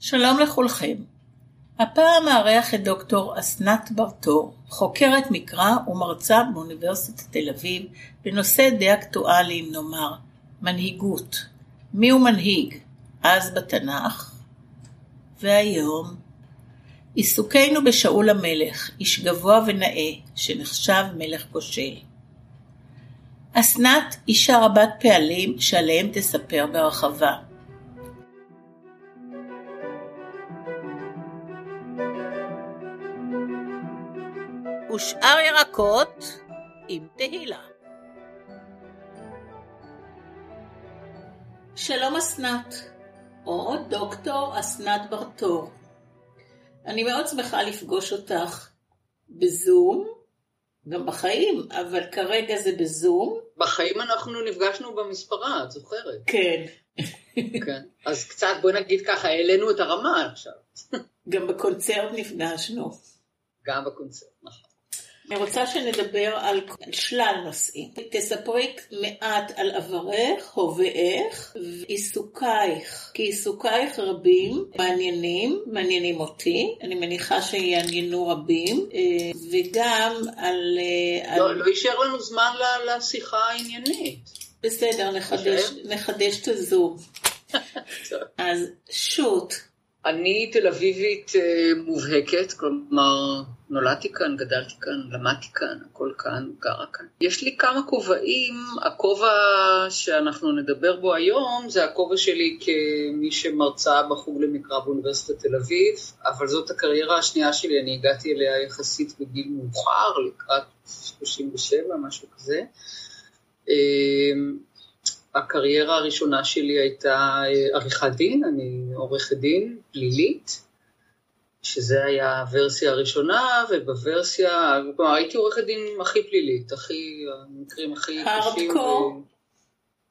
שלום לכולכם. הפעם מארח את דוקטור אסנת ברטור, חוקרת מקרא ומרצה באוניברסיטת תל אביב בנושא די אקטואלי, אם נאמר, מנהיגות. מיהו מנהיג? אז בתנ"ך, והיום. עיסוקנו בשאול המלך, איש גבוה ונאה, שנחשב מלך כושל. אסנת אישה רבת פעלים שעליהם תספר בהרחבה. ושאר ירקות עם תהילה. שלום אסנת, או דוקטור אסנת ברטור. אני מאוד שמחה לפגוש אותך בזום, גם בחיים, אבל כרגע זה בזום. בחיים אנחנו נפגשנו במספרה, את זוכרת? כן. כן. אז קצת, בואי נגיד ככה, העלינו את הרמה עכשיו. גם בקונצרט נפגשנו. גם בקונצרט, נכון. אני רוצה שנדבר על שלל נושאים. תספרי מעט על עברך, הווייך ועיסוקייך, כי עיסוקייך רבים, מעניינים, מעניינים אותי, אני מניחה שיעניינו רבים, אה, וגם על... אה, לא, על... לא יישאר לנו זמן לשיחה העניינית. בסדר, נחדש, נחדש את הזום. אז שוט. אני תל אביבית אה, מובהקת, כלומר נולדתי כאן, גדלתי כאן, למדתי כאן, הכל כאן, גרה כאן. יש לי כמה כובעים, הכובע שאנחנו נדבר בו היום זה הכובע שלי כמי שמרצה בחוג למקרא באוניברסיטת תל אביב, אבל זאת הקריירה השנייה שלי, אני הגעתי אליה יחסית בגיל מאוחר, לקראת 37, משהו כזה. הקריירה הראשונה שלי הייתה אה, עריכת דין, אני עורכת דין פלילית, שזה היה הוורסיה הראשונה, ובוורסיה, כלומר הייתי עורכת דין הכי פלילית, הכי, המקרים הכי קשים. הארדקור?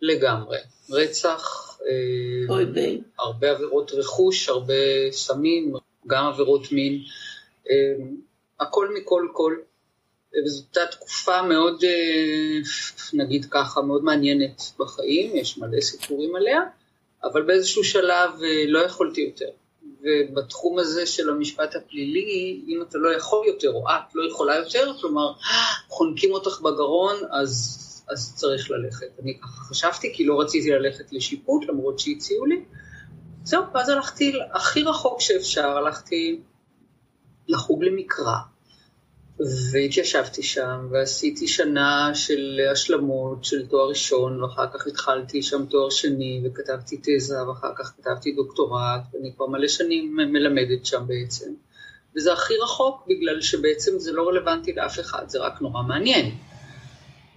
לגמרי. רצח, אה, הרבה עבירות רכוש, הרבה סמים, גם עבירות מין, אה, הכל מכל כל. וזו הייתה תקופה מאוד, אה, נגיד ככה, מאוד מעניינת בחיים, יש מלא סיפורים עליה, אבל באיזשהו שלב אה, לא יכולתי יותר. ובתחום הזה של המשפט הפלילי, אם אתה לא יכול יותר, או את לא יכולה יותר, כלומר, חונקים אותך בגרון, אז, אז צריך ללכת. אני ככה חשבתי, כי לא רציתי ללכת לשיפוט, למרות שהציעו לי. זהו, ואז הלכתי הכי רחוק שאפשר, הלכתי לחוג למקרא. והתיישבתי שם, ועשיתי שנה של השלמות של תואר ראשון, ואחר כך התחלתי שם תואר שני, וכתבתי תזה, ואחר כך כתבתי דוקטורט, ואני כבר מלא שנים מלמדת שם בעצם. וזה הכי רחוק, בגלל שבעצם זה לא רלוונטי לאף אחד, זה רק נורא מעניין.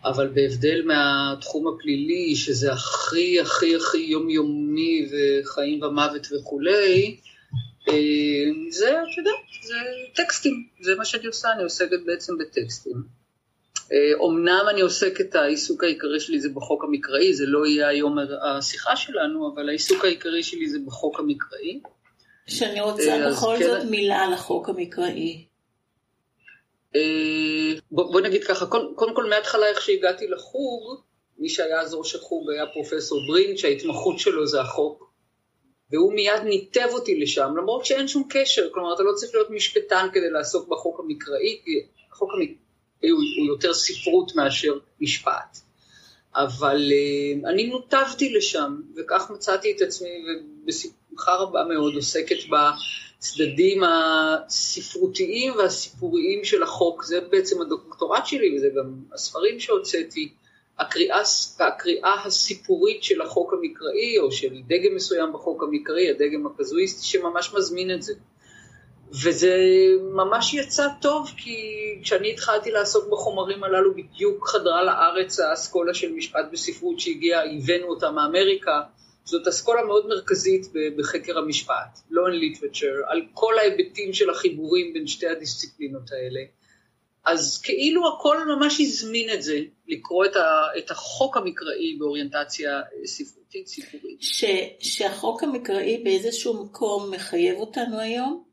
אבל בהבדל מהתחום הפלילי, שזה הכי הכי הכי יומיומי וחיים ומוות וכולי, זה, אתה יודע, זה טקסטים, זה מה שאני עושה, אני עוסקת בעצם בטקסטים. אומנם אה, אני עוסקת, העיסוק העיקרי שלי זה בחוק המקראי, זה לא יהיה היום השיחה שלנו, אבל העיסוק העיקרי שלי זה בחוק המקראי. שאני רוצה אה, בכל כן... זאת מילה על החוק המקראי. בוא, בוא נגיד ככה, קודם, קודם כל מההתחלה איך שהגעתי לחוג, מי שהיה אז ראש החוג היה פרופסור ברין, שההתמחות שלו זה החוק. והוא מיד ניתב אותי לשם, למרות שאין שום קשר, כלומר אתה לא צריך להיות משפטן כדי לעסוק בחוק המקראי, כי החוק המקראי הוא, הוא יותר ספרות מאשר משפט. אבל uh, אני נותבתי לשם, וכך מצאתי את עצמי, ובשמחה רבה מאוד עוסקת בצדדים הספרותיים והסיפוריים של החוק, זה בעצם הדוקטורט שלי, וזה גם הספרים שהוצאתי. הקריאה, הקריאה הסיפורית של החוק המקראי, או של דגם מסוים בחוק המקראי, הדגם הקזואיסטי, שממש מזמין את זה. וזה ממש יצא טוב, כי כשאני התחלתי לעסוק בחומרים הללו, בדיוק חדרה לארץ האסכולה של משפט בספרות שהגיעה, הבאנו אותה מאמריקה. זאת אסכולה מאוד מרכזית בחקר המשפט, law and literature, על כל ההיבטים של החיבורים בין שתי הדיסציפלינות האלה. אז כאילו הכל ממש הזמין את זה, לקרוא את, ה, את החוק המקראי באוריינטציה ספרותית סיפורית. ש, שהחוק המקראי באיזשהו מקום מחייב אותנו היום?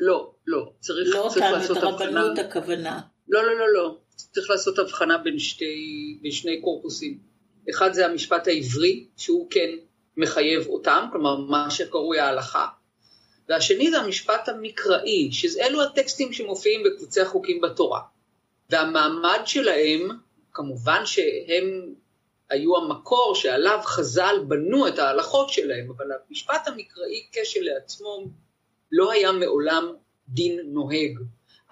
לא, לא. צריך, לא צריך אותנו, לעשות את הרבנות הכוונה. לא, לא, לא, לא. צריך לעשות הבחנה בין, שתי, בין שני קורפוסים. אחד זה המשפט העברי, שהוא כן מחייב אותם, כלומר מה שקרוי ההלכה, והשני זה המשפט המקראי, שאלו הטקסטים שמופיעים בקבוצי החוקים בתורה. והמעמד שלהם, כמובן שהם היו המקור שעליו חז"ל בנו את ההלכות שלהם, אבל המשפט המקראי כשלעצמו לא היה מעולם דין נוהג.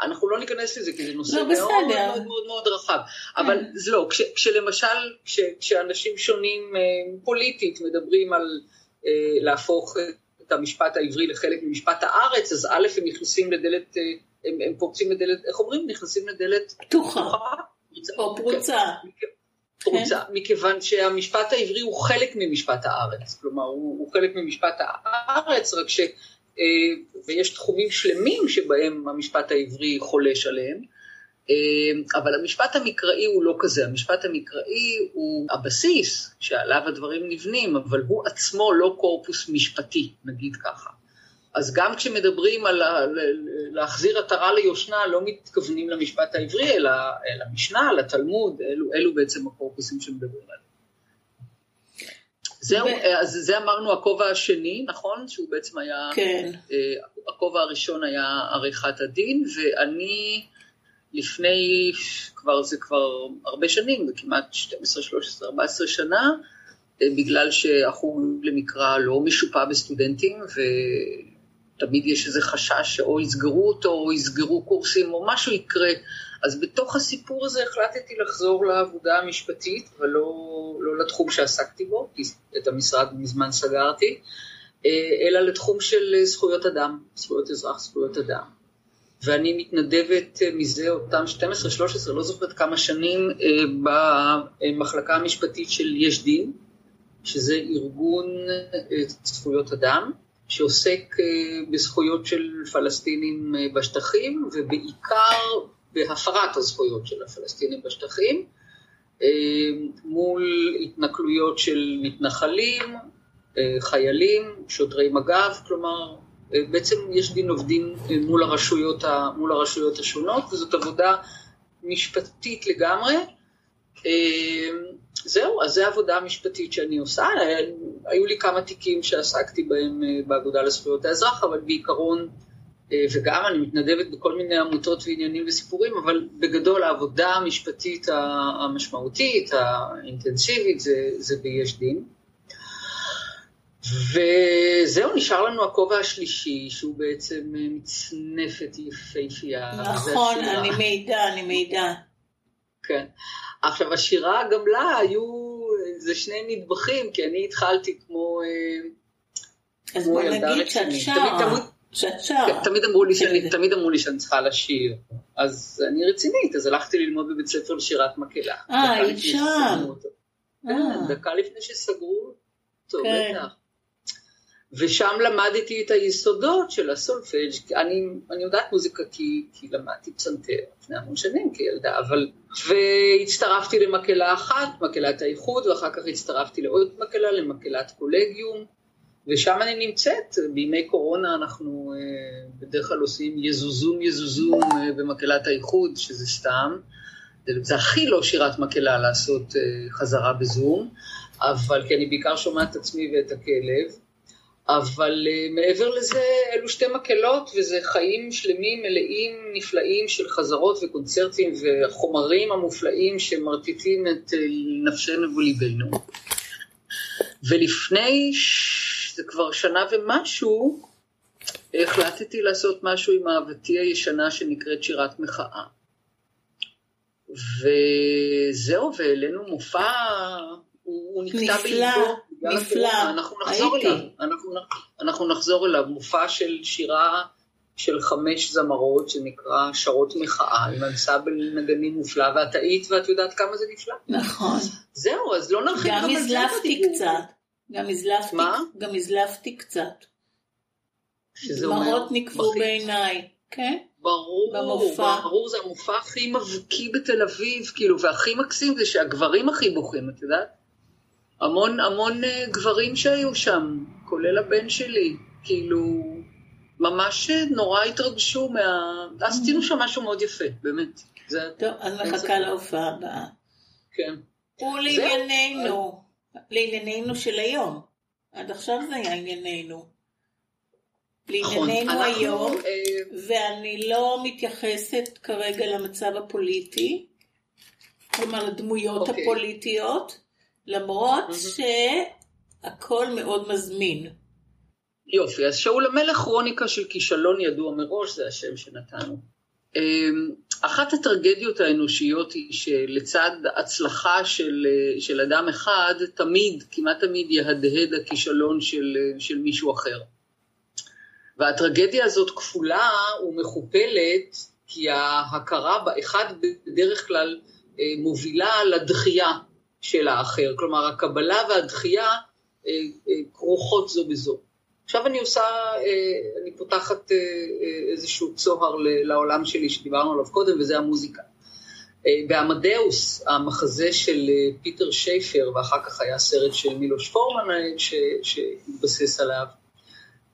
אנחנו לא ניכנס לזה כי זה נושא לא, מאוד, בסדר. מאוד מאוד מאוד רחב, אבל זה לא, כש, כשלמשל, כש, כשאנשים שונים אה, פוליטית מדברים על אה, להפוך את המשפט העברי לחלק ממשפט הארץ, אז א' הם נכנסים לדלת, אה, הם, הם פורצים לדלת, איך אומרים? נכנסים לדלת פתוחה, פתוחה? או פרוצה. כן, פרוצה, מכיוון שהמשפט העברי הוא חלק ממשפט הארץ, כלומר הוא, הוא חלק ממשפט הארץ, רק ש... אה, ויש תחומים שלמים שבהם המשפט העברי חולש עליהם, אבל המשפט המקראי הוא לא כזה, המשפט המקראי הוא הבסיס שעליו הדברים נבנים, אבל הוא עצמו לא קורפוס משפטי, נגיד ככה. אז גם כשמדברים על להחזיר עטרה ליושנה, לא מתכוונים למשפט העברי, אלא למשנה, לתלמוד, אלו, אלו בעצם הקורפוסים שמדברים עליהם. זהו, ו- אז זה אמרנו הכובע השני, נכון? שהוא בעצם היה, כן. אה, הכובע הראשון היה עריכת הדין, ואני לפני, כבר זה כבר הרבה שנים, זה כמעט 12, 13, 14 שנה, אה, בגלל שהחוג למקרא לא משופע בסטודנטים, ותמיד יש איזה חשש שאו יסגרו אותו, או יסגרו קורסים, או משהו יקרה. אז בתוך הסיפור הזה החלטתי לחזור לעבודה המשפטית, ולא לא לתחום שעסקתי בו, כי את המשרד מזמן סגרתי, אה, אלא לתחום של זכויות אדם, זכויות אזרח, זכויות אדם. ואני מתנדבת אה, מזה אותם 12-13, לא זוכרת כמה שנים, אה, במחלקה המשפטית של יש דין, שזה ארגון אה, זכויות אדם, שעוסק בזכויות של פלסטינים בשטחים, ובעיקר בהפרת הזכויות של הפלסטינים בשטחים, מול התנכלויות של מתנחלים, חיילים, שוטרי מג"ב, כלומר, בעצם יש דין עובדים אה, מול הרשויות, ה- מול הרשויות השונות, וזאת עבודה משפטית לגמרי. אה, זהו, אז זו העבודה המשפטית שאני עושה. אה, היו לי כמה תיקים שעסקתי בהם באגודה לזכויות האזרח, אבל בעיקרון, וגם אני מתנדבת בכל מיני עמותות ועניינים וסיפורים, אבל בגדול העבודה המשפטית המשמעותית, האינטנסיבית, זה, זה ביש דין. וזהו, נשאר לנו הכובע השלישי, שהוא בעצם אה, מצנפת יפהפייה. וזה נכון. אני מעידה, אני מעידה. כן. עכשיו, השירה גם לה היו, זה שני נדבכים, כי אני התחלתי כמו, אה, אז כמו בוא נגיד שאת. שרה. תמיד- שאת כן, שרה. תמיד אמרו לי שאני, כן. תמיד אמרו לי שאני צריכה לשיר. אז אני רצינית, אז הלכתי ללמוד בבית ספר לשירת מקהלה. אה, שם. שסגרו אותו. אה. כן, דקה לפני שסגרו אותו, כן. בטח. ושם למדתי את היסודות של הסולפג', אני, אני יודעת מוזיקה כי, כי למדתי פסנתר לפני המון שנים כילדה, אבל... והצטרפתי למקהלה אחת, מקהלת האיחוד, ואחר כך הצטרפתי לעוד מקהלה, למקהלת קולגיום, ושם אני נמצאת, בימי קורונה אנחנו אה, בדרך כלל עושים יזוזום יזוזום אה, במקהלת האיחוד, שזה סתם. זה, זה הכי לא שירת מקהלה לעשות אה, חזרה בזום, אבל כי אני בעיקר שומעת את עצמי ואת הכלב. אבל uh, מעבר לזה, אלו שתי מקהלות, וזה חיים שלמים, מלאים, נפלאים של חזרות וקונצרטים וחומרים המופלאים שמרטיטים את uh, נפשנו וליבנו. ולפני, ש... זה כבר שנה ומשהו, החלטתי לעשות משהו עם אהבתי הישנה שנקראת שירת מחאה. וזהו, והעלינו מופע, הוא, הוא נקטע. בגלל נפלא. הייתי. אנחנו, נחזור אליו, מופע של שירה של חמש זמרות שנקרא שרות מחאה, עם אנסמבל נגנים מופלא, ואת היית ואת יודעת כמה זה נפלא. נכון. זהו, אז לא נרחיב גם הזלפתי. קצת. גם הזלפתי, מה? גם הזלפתי קצת. שזה אומר, דמעות נקבו בכית. בעיניי. כן? ברור, במופע. ברור, זה המופע הכי מבקיא בתל אביב, כאילו, והכי מקסים זה שהגברים הכי בוכים, את יודעת? המון המון אה, גברים שהיו שם, כולל הבן שלי, כאילו, ממש אה, נורא התרגשו מה... עשינו שם משהו מאוד יפה, באמת. זה, טוב, אז ספק. להופעה הבאה. כן. ולענייננו, לענייננו של היום. עד עכשיו זה היה ענייננו. לענייננו נכון, היום, אנחנו, ואני לא מתייחסת כרגע למצב הפוליטי, כלומר לדמויות. אוקיי. הפוליטיות, למרות mm-hmm. שהכל מאוד מזמין. יופי, אז שאול המלך כרוניקה של כישלון ידוע מראש, זה השם שנתנו. אמ, אחת הטרגדיות האנושיות היא שלצד הצלחה של, של אדם אחד, תמיד, כמעט תמיד יהדהד הכישלון של, של מישהו אחר. והטרגדיה הזאת כפולה ומכופלת, כי ההכרה באחד בדרך כלל אה, מובילה לדחייה של האחר. כלומר, הקבלה והדחייה אה, אה, כרוכות זו בזו. עכשיו אני עושה, אני פותחת איזשהו צוהר לעולם שלי שדיברנו עליו קודם, וזה המוזיקה. בעמדאוס, המחזה של פיטר שייפר, ואחר כך היה סרט של מילוש פורמן שהתבסס עליו,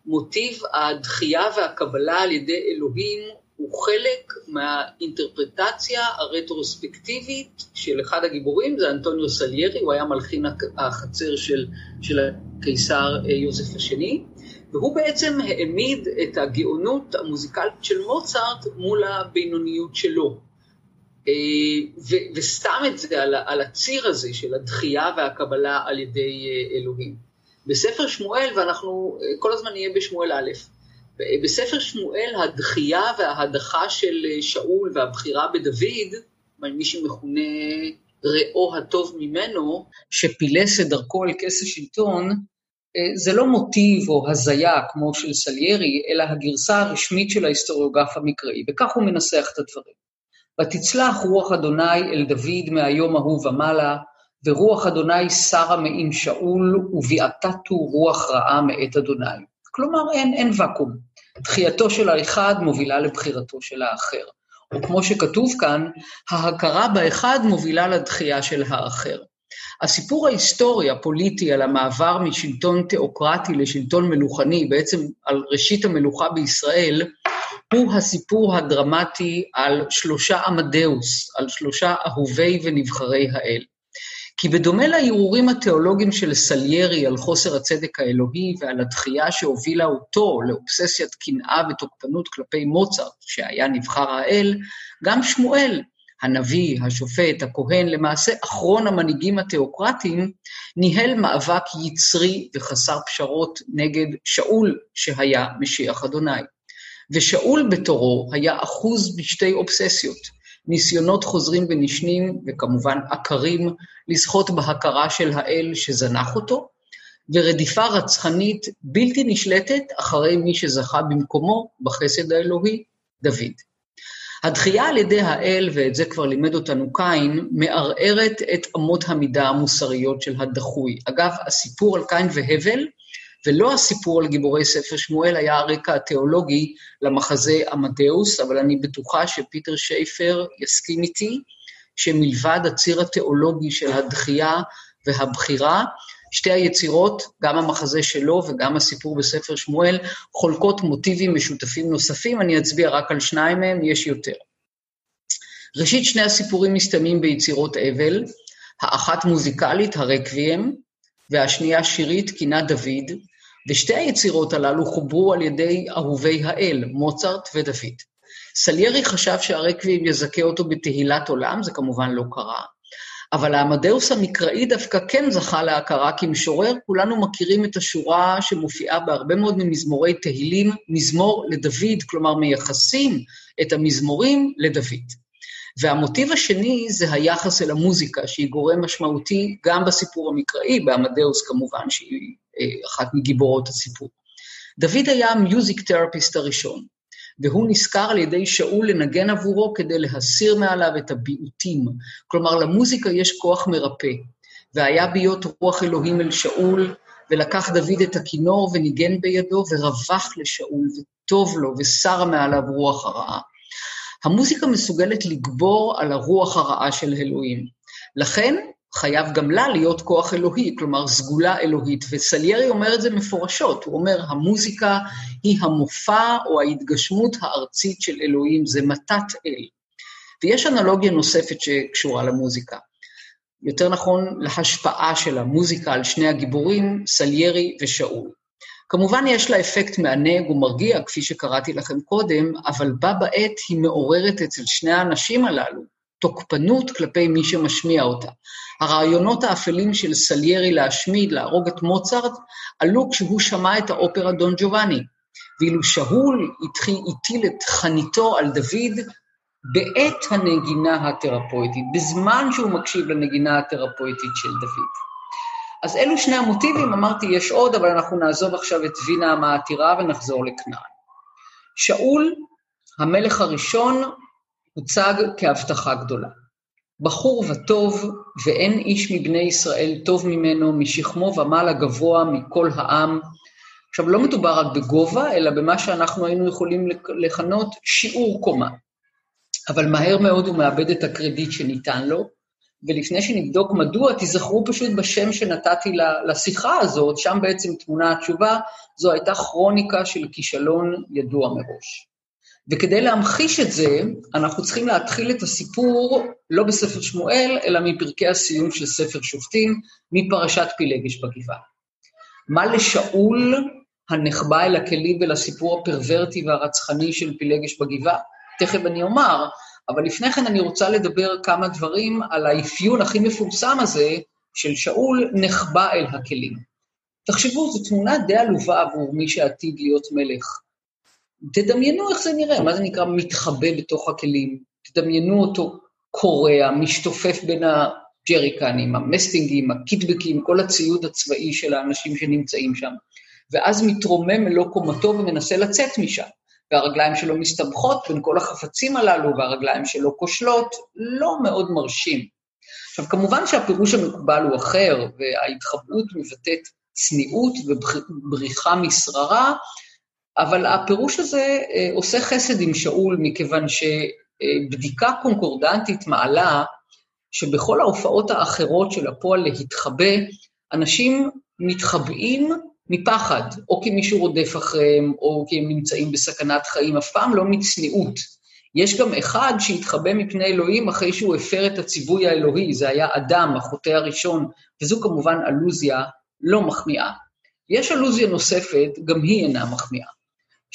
מוטיב הדחייה והקבלה על ידי אלוהים הוא חלק מהאינטרפרטציה הרטרוספקטיבית של אחד הגיבורים, זה אנטוניו סליירי, הוא היה מלחין החצר של, של הקיסר אה, יוזף השני, והוא בעצם העמיד את הגאונות המוזיקלית של מוצרט מול הבינוניות שלו. אה, ו- וסתם את זה על, על הציר הזה של הדחייה והקבלה על ידי אה, אלוהים. בספר שמואל, ואנחנו כל הזמן נהיה בשמואל א', בספר שמואל הדחייה וההדחה של שאול והבחירה בדוד, מי שמכונה ראו הטוב ממנו, שפילס את דרכו אל כס השלטון, זה לא מוטיב או הזיה כמו של סליירי, אלא הגרסה הרשמית של ההיסטוריוגרף המקראי, וכך הוא מנסח את הדברים. ותצלח רוח אדוני אל דוד מהיום ההוא ומעלה, ורוח אדוני שרה מעם שאול, וביעתתו רוח רעה מאת אדוני. כלומר, אין, אין ואקום. דחייתו של האחד מובילה לבחירתו של האחר. או כמו שכתוב כאן, ההכרה באחד מובילה לדחייה של האחר. הסיפור ההיסטורי, הפוליטי, על המעבר משלטון תיאוקרטי לשלטון מלוכני, בעצם על ראשית המלוכה בישראל, הוא הסיפור הדרמטי על שלושה עמדאוס, על שלושה אהובי ונבחרי האל. כי בדומה להרהורים התיאולוגיים של סליירי על חוסר הצדק האלוהי ועל הדחייה שהובילה אותו לאובססיית קנאה ותוקפנות כלפי מוצרט, שהיה נבחר האל, גם שמואל, הנביא, השופט, הכהן, למעשה אחרון המנהיגים התיאוקרטיים, ניהל מאבק יצרי וחסר פשרות נגד שאול, שהיה משיח אדוני. ושאול בתורו היה אחוז בשתי אובססיות, ניסיונות חוזרים ונשנים, וכמובן עקרים, לזכות בהכרה של האל שזנח אותו, ורדיפה רצחנית בלתי נשלטת אחרי מי שזכה במקומו בחסד האלוהי, דוד. הדחייה על ידי האל, ואת זה כבר לימד אותנו קין, מערערת את אמות המידה המוסריות של הדחוי. אגב, הסיפור על קין והבל ולא הסיפור על גיבורי ספר שמואל היה הרקע התיאולוגי למחזה עמדאוס, אבל אני בטוחה שפיטר שייפר יסכים איתי, שמלבד הציר התיאולוגי של הדחייה והבחירה, שתי היצירות, גם המחזה שלו וגם הסיפור בספר שמואל, חולקות מוטיבים משותפים נוספים, אני אצביע רק על שניים מהם, יש יותר. ראשית, שני הסיפורים מסתיימים ביצירות אבל, האחת מוזיקלית, הרקוויאם, והשנייה שירית, קינת דוד, ושתי היצירות הללו חוברו על ידי אהובי האל, מוצרט ודוד. סליירי חשב שהרקבים יזכה אותו בתהילת עולם, זה כמובן לא קרה, אבל העמדאוס המקראי דווקא כן זכה להכרה כמשורר, כולנו מכירים את השורה שמופיעה בהרבה מאוד ממזמורי תהילים, מזמור לדוד, כלומר מייחסים את המזמורים לדוד. והמוטיב השני זה היחס אל המוזיקה, שהיא גורם משמעותי גם בסיפור המקראי, בעמדאוס כמובן, שהיא אחת מגיבורות הסיפור. דוד היה המיוזיק תרפיסט הראשון, והוא נשכר על ידי שאול לנגן עבורו כדי להסיר מעליו את הביעוטים. כלומר, למוזיקה יש כוח מרפא. והיה ביות רוח אלוהים אל שאול, ולקח דוד את הכינור וניגן בידו, ורווח לשאול, וטוב לו, וסרה מעליו רוח הרעה. המוזיקה מסוגלת לגבור על הרוח הרעה של אלוהים. לכן, חייב גם לה להיות כוח אלוהי, כלומר סגולה אלוהית, וסליירי אומר את זה מפורשות, הוא אומר, המוזיקה היא המופע או ההתגשמות הארצית של אלוהים, זה מתת אל. ויש אנלוגיה נוספת שקשורה למוזיקה. יותר נכון, להשפעה של המוזיקה על שני הגיבורים, סליירי ושאול. כמובן יש לה אפקט מענג ומרגיע, כפי שקראתי לכם קודם, אבל בה בעת היא מעוררת אצל שני האנשים הללו תוקפנות כלפי מי שמשמיע אותה. הרעיונות האפלים של סליירי להשמיד, להרוג את מוצרט, עלו כשהוא שמע את האופרה דון ג'ובאני, ואילו שאול הטיל את חניתו על דוד בעת הנגינה התרפויטית, בזמן שהוא מקשיב לנגינה התרפויטית של דוד. אז אלו שני המוטיבים, אמרתי, יש עוד, אבל אנחנו נעזוב עכשיו את וינה המעתירה ונחזור לכנען. שאול, המלך הראשון, הוצג כהבטחה גדולה. בחור וטוב, ואין איש מבני ישראל טוב ממנו, משכמו ומעלה גבוה מכל העם. עכשיו, לא מדובר רק בגובה, אלא במה שאנחנו היינו יכולים לכנות שיעור קומה. אבל מהר מאוד הוא מאבד את הקרדיט שניתן לו, ולפני שנבדוק מדוע, תיזכרו פשוט בשם שנתתי לשיחה הזאת, שם בעצם תמונה התשובה, זו הייתה כרוניקה של כישלון ידוע מראש. וכדי להמחיש את זה, אנחנו צריכים להתחיל את הסיפור לא בספר שמואל, אלא מפרקי הסיום של ספר שופטים, מפרשת פילגש בגבעה. מה לשאול הנחבא אל הכלים ולסיפור הפרוורטי והרצחני של פילגש בגבעה? תכף אני אומר, אבל לפני כן אני רוצה לדבר כמה דברים על האפיון הכי מפורסם הזה של שאול נחבא אל הכלים. תחשבו, זו תמונה די עלובה עבור מי שעתיד להיות מלך. תדמיינו איך זה נראה, מה זה נקרא מתחבא בתוך הכלים, תדמיינו אותו קורע, משתופף בין הג'ריקנים, המסטינגים, הקיטבקים, כל הציוד הצבאי של האנשים שנמצאים שם, ואז מתרומם מלוא קומתו ומנסה לצאת משם. והרגליים שלו מסתבכות בין כל החפצים הללו, והרגליים שלו כושלות, לא מאוד מרשים. עכשיו, כמובן שהפירוש המקובל הוא אחר, וההתחבאות מבטאת צניעות ובריחה משררה, אבל הפירוש הזה אה, עושה חסד עם שאול, מכיוון שבדיקה קונקורדנטית מעלה שבכל ההופעות האחרות של הפועל להתחבא, אנשים מתחבאים מפחד, או כי מישהו רודף אחריהם, או כי הם נמצאים בסכנת חיים, אף פעם לא מצניעות. יש גם אחד שהתחבא מפני אלוהים אחרי שהוא הפר את הציווי האלוהי, זה היה אדם, החוטא הראשון, וזו כמובן אלוזיה לא מחמיאה. יש אלוזיה נוספת, גם היא אינה מחמיאה.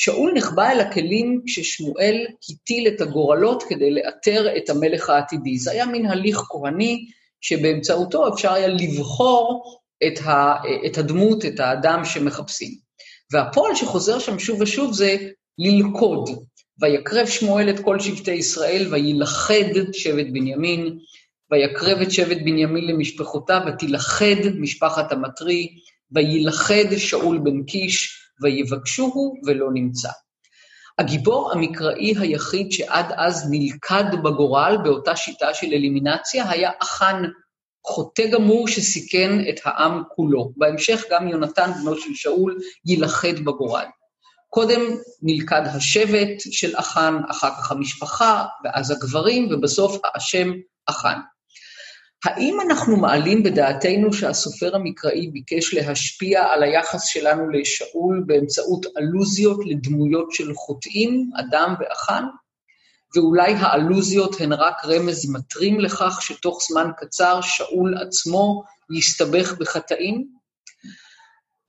שאול נחבא אל הכלים כששמואל הטיל את הגורלות כדי לאתר את המלך העתידי. זה היה מין הליך כהני שבאמצעותו אפשר היה לבחור את, ה, את הדמות, את האדם שמחפשים. והפועל שחוזר שם שוב ושוב זה ללכוד. ויקרב שמואל את כל שבטי ישראל, וילכד שבט בנימין, ויקרב את שבט בנימין למשפחותיו, ותילכד משפחת המטרי, וילכד שאול בן קיש, ויבקשוהו ולא נמצא. הגיבור המקראי היחיד שעד אז נלכד בגורל באותה שיטה של אלימינציה היה אחן, חוטא גמור שסיכן את העם כולו. בהמשך גם יונתן, בנו של שאול, יילכד בגורל. קודם נלכד השבט של אחן, אחר כך המשפחה, ואז הגברים, ובסוף האשם אחן. האם אנחנו מעלים בדעתנו שהסופר המקראי ביקש להשפיע על היחס שלנו לשאול באמצעות אלוזיות לדמויות של חוטאים, אדם ואחן? ואולי האלוזיות הן רק רמז מטרים לכך שתוך זמן קצר שאול עצמו יסתבך בחטאים?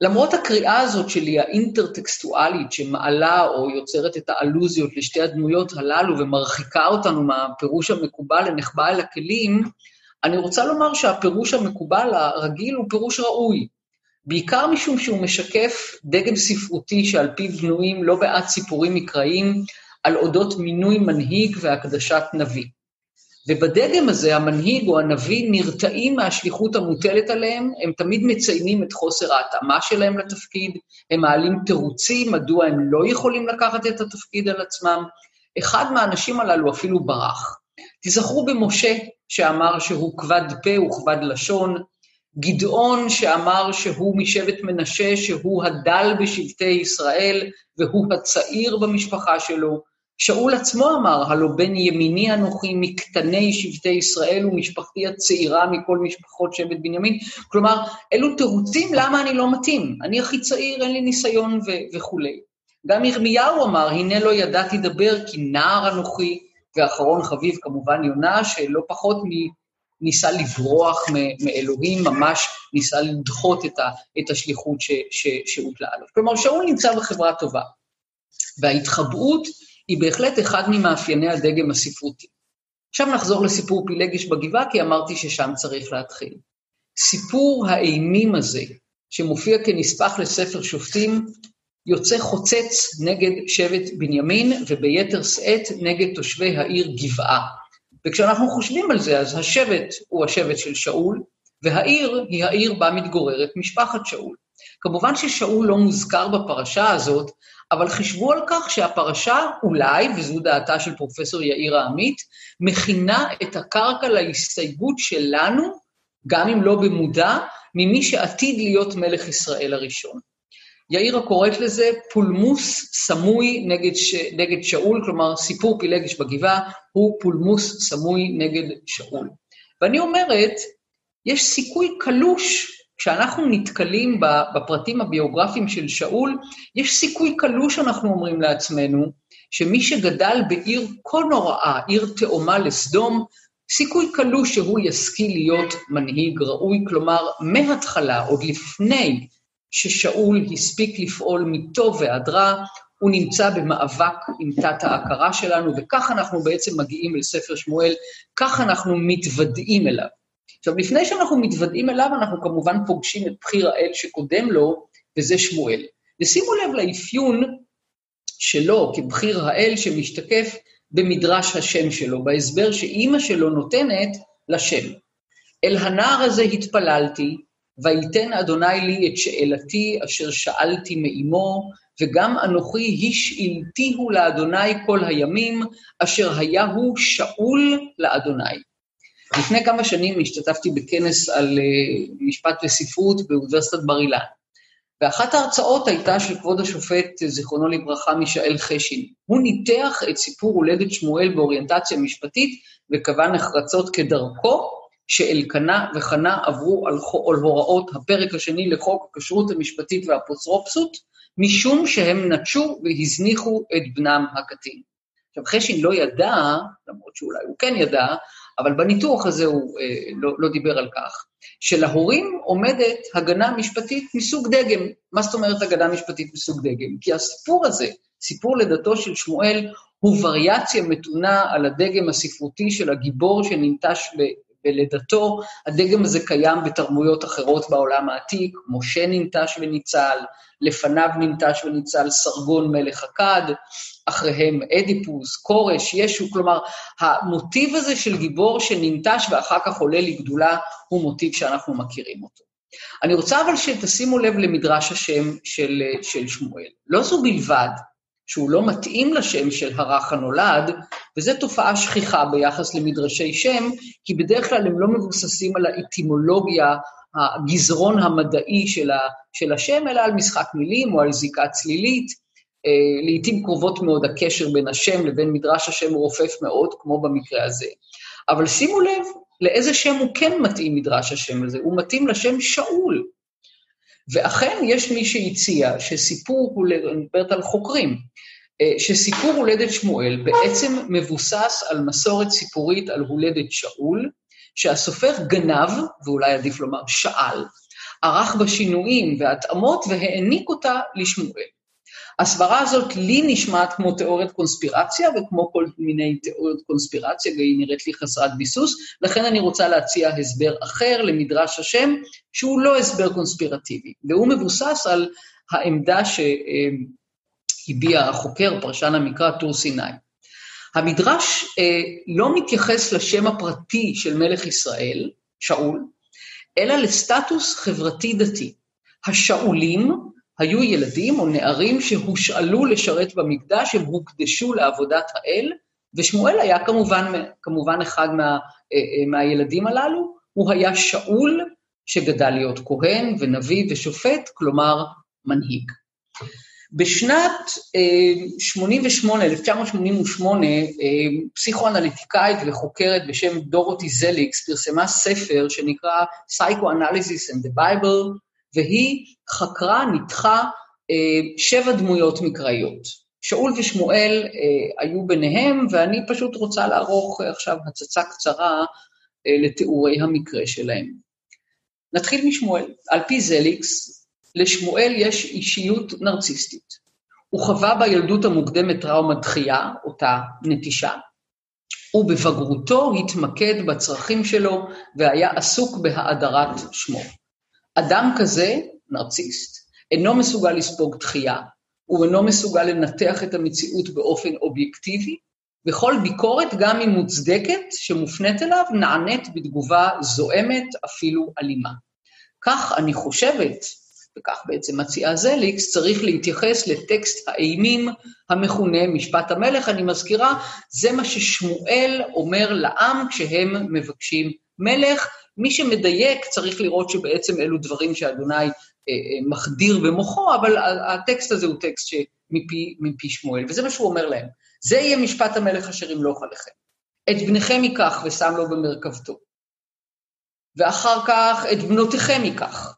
למרות הקריאה הזאת שלי, האינטרטקסטואלית, שמעלה או יוצרת את האלוזיות לשתי הדמויות הללו ומרחיקה אותנו מהפירוש המקובל לנחבא אל הכלים, אני רוצה לומר שהפירוש המקובל הרגיל הוא פירוש ראוי, בעיקר משום שהוא משקף דגם ספרותי שעל פיו בנויים לא מעט סיפורים מקראיים על אודות מינוי מנהיג והקדשת נביא. ובדגם הזה המנהיג או הנביא נרתעים מהשליחות המוטלת עליהם, הם תמיד מציינים את חוסר ההתאמה שלהם לתפקיד, הם מעלים תירוצים מדוע הם לא יכולים לקחת את התפקיד על עצמם. אחד מהאנשים הללו אפילו ברח. תיזכרו במשה שאמר שהוא כבד פה וכבד לשון, גדעון שאמר שהוא משבט מנשה, שהוא הדל בשבטי ישראל והוא הצעיר במשפחה שלו. שאול עצמו אמר, הלא בן ימיני אנוכי מקטני שבטי ישראל ומשפחתי הצעירה מכל משפחות שבט בנימין. כלומר, אלו תירוצים למה אני לא מתאים. אני הכי צעיר, אין לי ניסיון ו- וכולי. גם ירמיהו אמר, הנה לא ידעתי דבר כי נער אנוכי, ואחרון חביב כמובן יונה, שלא פחות ניסה לברוח מאלוהים, ממש ניסה לדחות את, ה, את השליחות שהוטלה עליו. כלומר, שאול נמצא בחברה טובה, וההתחבאות היא בהחלט אחד ממאפייני הדגם הספרותי. עכשיו נחזור לסיפור פילגש בגבעה, כי אמרתי ששם צריך להתחיל. סיפור האימים הזה, שמופיע כנספח לספר שופטים, יוצא חוצץ נגד שבט בנימין, וביתר שאת נגד תושבי העיר גבעה. וכשאנחנו חושבים על זה, אז השבט הוא השבט של שאול, והעיר היא העיר בה מתגוררת משפחת שאול. כמובן ששאול לא מוזכר בפרשה הזאת, אבל חישבו על כך שהפרשה אולי, וזו דעתה של פרופסור יאיר העמית, מכינה את הקרקע להסתייגות שלנו, גם אם לא במודע, ממי שעתיד להיות מלך ישראל הראשון. יאירה קוראת לזה פולמוס סמוי נגד, ש... נגד שאול, כלומר סיפור פילגש בגבעה הוא פולמוס סמוי נגד שאול. ואני אומרת, יש סיכוי קלוש, כשאנחנו נתקלים בפרטים הביוגרפיים של שאול, יש סיכוי קלוש, אנחנו אומרים לעצמנו, שמי שגדל בעיר כה נוראה, עיר תאומה לסדום, סיכוי קלוש שהוא ישכיל להיות מנהיג ראוי, כלומר, מההתחלה, עוד לפני ששאול הספיק לפעול מטוב ועד רע, הוא נמצא במאבק עם תת ההכרה שלנו, וכך אנחנו בעצם מגיעים אל ספר שמואל, כך אנחנו מתוודעים אליו. עכשיו, לפני שאנחנו מתוודעים אליו, אנחנו כמובן פוגשים את בחיר האל שקודם לו, וזה שמואל. ושימו לב לאפיון שלו כבחיר האל שמשתקף במדרש השם שלו, בהסבר שאימא שלו נותנת לשם. אל הנער הזה התפללתי, ויתן אדוני לי את שאלתי אשר שאלתי מאמו, וגם אנוכי השאלתיהו לאדוני כל הימים, אשר היה הוא שאול לאדוני. לפני כמה שנים השתתפתי בכנס על uh, משפט וספרות באוניברסיטת בר אילן, ואחת ההרצאות הייתה של כבוד השופט, זיכרונו לברכה, מישאל חשין. הוא ניתח את סיפור הולדת שמואל באוריינטציה משפטית, וקבע נחרצות כדרכו, שאלקנה וחנה עברו על, על הוראות הפרק השני לחוק הכשרות המשפטית והאפוטרופסות, משום שהם נטשו והזניחו את בנם הקטין. עכשיו, חשין לא ידע, למרות שאולי הוא כן ידע, אבל בניתוח הזה הוא אה, לא, לא דיבר על כך, שלהורים עומדת הגנה משפטית מסוג דגם. מה זאת אומרת הגנה משפטית מסוג דגם? כי הסיפור הזה, סיפור לידתו של שמואל, הוא וריאציה מתונה על הדגם הספרותי של הגיבור שננטש בלידתו. הדגם הזה קיים בתרמויות אחרות בעולם העתיק, משה ננטש וניצל, לפניו ננטש וניצל סרגון מלך הכד, אחריהם אדיפוס, כורש, ישו, כלומר, המוטיב הזה של גיבור שננטש ואחר כך עולה לגדולה, הוא מוטיב שאנחנו מכירים אותו. אני רוצה אבל שתשימו לב למדרש השם של, של שמואל. לא זו בלבד שהוא לא מתאים לשם של הרך הנולד, וזו תופעה שכיחה ביחס למדרשי שם, כי בדרך כלל הם לא מבוססים על האטימולוגיה, הגזרון המדעי של, ה, של השם, אלא על משחק מילים או על זיקה צלילית. אה, לעתים קרובות מאוד הקשר בין השם לבין מדרש השם הוא רופף מאוד, כמו במקרה הזה. אבל שימו לב לאיזה שם הוא כן מתאים מדרש השם הזה, הוא מתאים לשם שאול. ואכן יש מי שהציע שסיפור, אני מדברת על חוקרים, שסיפור הולדת שמואל בעצם מבוסס על מסורת סיפורית על הולדת שאול, שהסופר גנב, ואולי עדיף לומר שאל, ערך בה שינויים והתאמות והעניק אותה לשמואל. הסברה הזאת לי נשמעת כמו תיאוריית קונספירציה, וכמו כל מיני תיאוריות קונספירציה, והיא נראית לי חסרת ביסוס, לכן אני רוצה להציע הסבר אחר למדרש השם, שהוא לא הסבר קונספירטיבי, והוא מבוסס על העמדה שהביע החוקר, פרשן המקרא, טור סיני. המדרש אה, לא מתייחס לשם הפרטי של מלך ישראל, שאול, אלא לסטטוס חברתי-דתי. השאולים היו ילדים או נערים שהושאלו לשרת במקדש, הם הוקדשו לעבודת האל, ושמואל היה כמובן, כמובן אחד מה, אה, אה, מהילדים הללו, הוא היה שאול שגדל להיות כהן ונביא ושופט, כלומר מנהיג. בשנת 88, 1988, פסיכואנליטיקאית וחוקרת בשם דורותי זליקס פרסמה ספר שנקרא Psychoanalysis and the Bible, והיא חקרה, ניתחה אה, שבע דמויות מקראיות. שאול ושמואל אה, היו ביניהם, ואני פשוט רוצה לערוך עכשיו הצצה קצרה לתיאורי המקרה שלהם. נתחיל משמואל. על פי זליקס, לשמואל יש אישיות נרציסטית. הוא חווה בילדות המוקדמת טראומה דחייה, אותה נטישה, ובבגרותו התמקד בצרכים שלו והיה עסוק בהאדרת שמו. אדם כזה, נרציסט, אינו מסוגל לספוג דחייה, הוא אינו מסוגל לנתח את המציאות באופן אובייקטיבי, וכל ביקורת, גם אם מוצדקת, שמופנית אליו, נענית בתגובה זועמת, אפילו אלימה. כך אני חושבת, וכך בעצם מציעה זליקס, צריך להתייחס לטקסט האימים המכונה משפט המלך. אני מזכירה, זה מה ששמואל אומר לעם כשהם מבקשים מלך. מי שמדייק צריך לראות שבעצם אלו דברים שאדוני אה, אה, מחדיר במוחו, אבל הטקסט הזה הוא טקסט שמפי מפי שמואל, וזה מה שהוא אומר להם. זה יהיה משפט המלך אשר ימלוך עליכם. את בניכם ייקח ושם לו במרכבתו. ואחר כך את בנותיכם ייקח,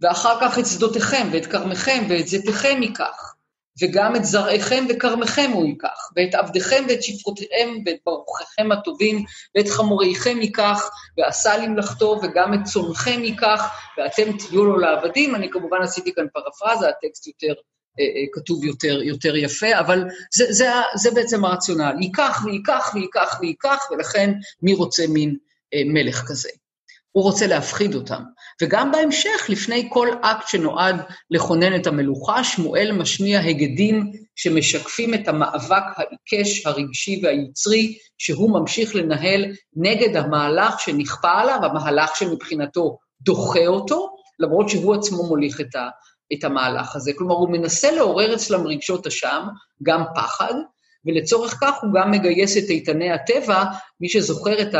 ואחר כך את שדותיכם ואת כרמיכם ואת זיתיכם ייקח, וגם את זרעיכם וכרמיכם הוא ייקח, ואת עבדיכם ואת שפחותיכם ואת ברוכיכם הטובים, ואת חמוריכם ייקח, ועשה למלאכתו, וגם את צונכם ייקח, ואתם תהיו לו לעבדים. אני כמובן עשיתי כאן פרפרזה, הטקסט יותר אה, אה, כתוב יותר, יותר יפה, אבל זה, זה, זה בעצם הרציונל. ייקח וייקח וייקח וייקח, ולכן מי רוצה מין אה, מלך כזה? הוא רוצה להפחיד אותם. וגם בהמשך, לפני כל אקט שנועד לכונן את המלוכה, שמואל משמיע הגדים שמשקפים את המאבק העיקש, הרגשי והיצרי, שהוא ממשיך לנהל נגד המהלך שנכפה עליו, המהלך שמבחינתו דוחה אותו, למרות שהוא עצמו מוליך את, ה, את המהלך הזה. כלומר, הוא מנסה לעורר אצלם רגשות אשם, גם פחד, ולצורך כך הוא גם מגייס את איתני הטבע, מי שזוכר את,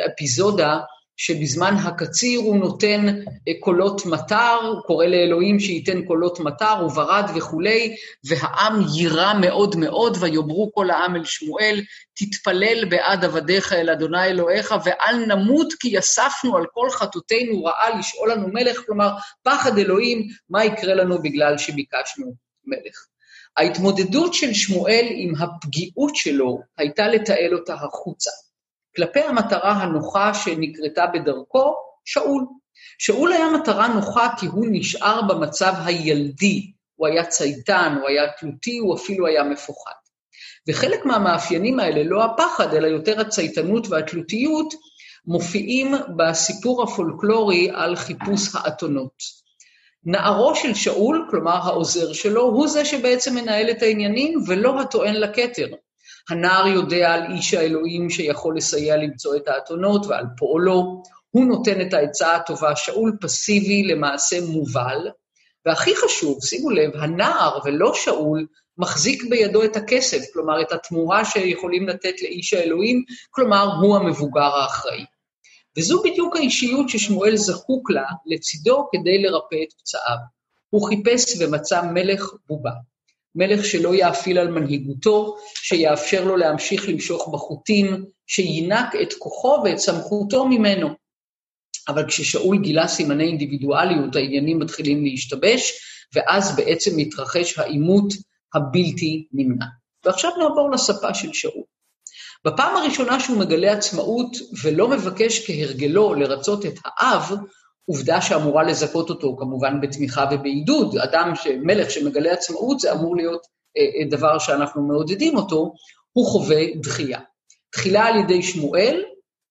האפיזודה שבזמן הקציר הוא נותן אה, קולות מטר, הוא קורא לאלוהים שייתן קולות מטר וברד וכולי, והעם יירא מאוד מאוד, ויאמרו כל העם אל שמואל, תתפלל בעד עבדיך אל אדוני אלוהיך, ואל נמות כי יספנו על כל חטאותינו רעה לשאול לנו מלך, כלומר, פחד אלוהים, מה יקרה לנו בגלל שביקשנו מלך. ההתמודדות של שמואל עם הפגיעות שלו הייתה לתעל אותה החוצה. כלפי המטרה הנוחה שנקרתה בדרכו, שאול. שאול היה מטרה נוחה כי הוא נשאר במצב הילדי, הוא היה צייתן, הוא היה תלותי, הוא אפילו היה מפוחד. וחלק מהמאפיינים האלה, לא הפחד, אלא יותר הצייתנות והתלותיות, מופיעים בסיפור הפולקלורי על חיפוש האתונות. נערו של שאול, כלומר העוזר שלו, הוא זה שבעצם מנהל את העניינים ולא הטוען לכתר. הנער יודע על איש האלוהים שיכול לסייע למצוא את האתונות ועל פועלו, הוא נותן את העצה הטובה, שאול פסיבי למעשה מובל, והכי חשוב, שימו לב, הנער ולא שאול מחזיק בידו את הכסף, כלומר את התמורה שיכולים לתת לאיש האלוהים, כלומר הוא המבוגר האחראי. וזו בדיוק האישיות ששמואל זקוק לה לצידו כדי לרפא את פצעיו. הוא חיפש ומצא מלך בובה. מלך שלא יאפיל על מנהיגותו, שיאפשר לו להמשיך למשוך בחוטים, שינק את כוחו ואת סמכותו ממנו. אבל כששאול גילה סימני אינדיבידואליות, העניינים מתחילים להשתבש, ואז בעצם מתרחש העימות הבלתי נמנע. ועכשיו נעבור לספה של שאול. בפעם הראשונה שהוא מגלה עצמאות ולא מבקש כהרגלו לרצות את האב, עובדה שאמורה לזכות אותו כמובן בתמיכה ובעידוד. אדם, מלך שמגלה עצמאות, זה אמור להיות אה, אה, דבר שאנחנו מעודדים אותו, הוא חווה דחייה. תחילה על ידי שמואל,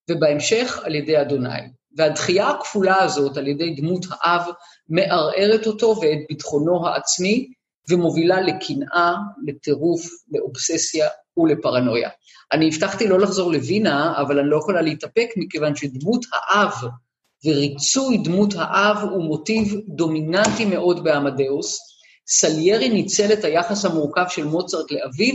ובהמשך על ידי אדוני. והדחייה הכפולה הזאת על ידי דמות האב מערערת אותו ואת ביטחונו העצמי, ומובילה לקנאה, לטירוף, לאובססיה ולפרנויה. אני הבטחתי לא לחזור לווינה, אבל אני לא יכולה להתאפק מכיוון שדמות האב וריצוי דמות האב הוא מוטיב דומיננטי מאוד בעמדאוס. סליירי ניצל את היחס המורכב של מוצרט לאביו,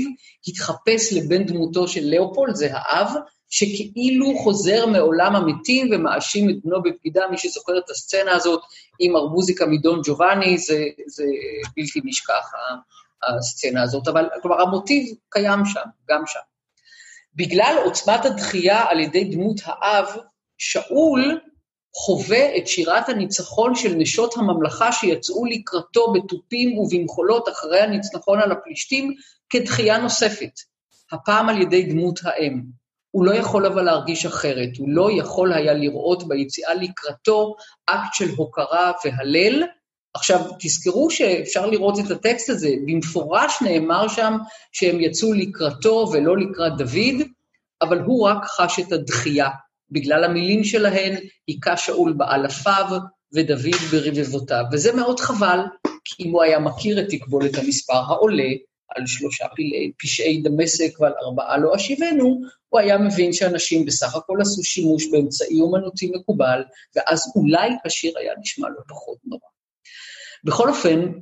התחפש לבן דמותו של לאופולד, זה האב, שכאילו חוזר מעולם המתים ומאשים את בנו בבגידה, מי שזוכר את הסצנה הזאת עם ארבוזיקה מדון ג'ובאני, זה, זה בלתי נשכח, הסצנה הזאת. אבל כלומר, המוטיב קיים שם, גם שם. בגלל עוצמת הדחייה על ידי דמות האב, שאול חווה את שירת הניצחון של נשות הממלכה שיצאו לקראתו בתופים ובמחולות אחרי הניצחון על הפלישתים כדחייה נוספת, הפעם על ידי דמות האם. הוא לא יכול אבל להרגיש אחרת, הוא לא יכול היה לראות ביציאה לקראתו אקט של הוקרה והלל. עכשיו, תזכרו שאפשר לראות את הטקסט הזה, במפורש נאמר שם שהם יצאו לקראתו ולא לקראת דוד, אבל הוא רק חש את הדחייה. בגלל המילים שלהן, היכה שאול באלפיו ודוד ברבבותיו. וזה מאוד חבל, כי אם הוא היה מכיר את תקבולת המספר העולה, על שלושה פלאי, פשעי דמשק ועל ארבעה לא אשיבנו, הוא היה מבין שאנשים בסך הכל עשו שימוש באמצעי אומנותי מקובל, ואז אולי השיר היה נשמע לו פחות נורא. בכל אופן,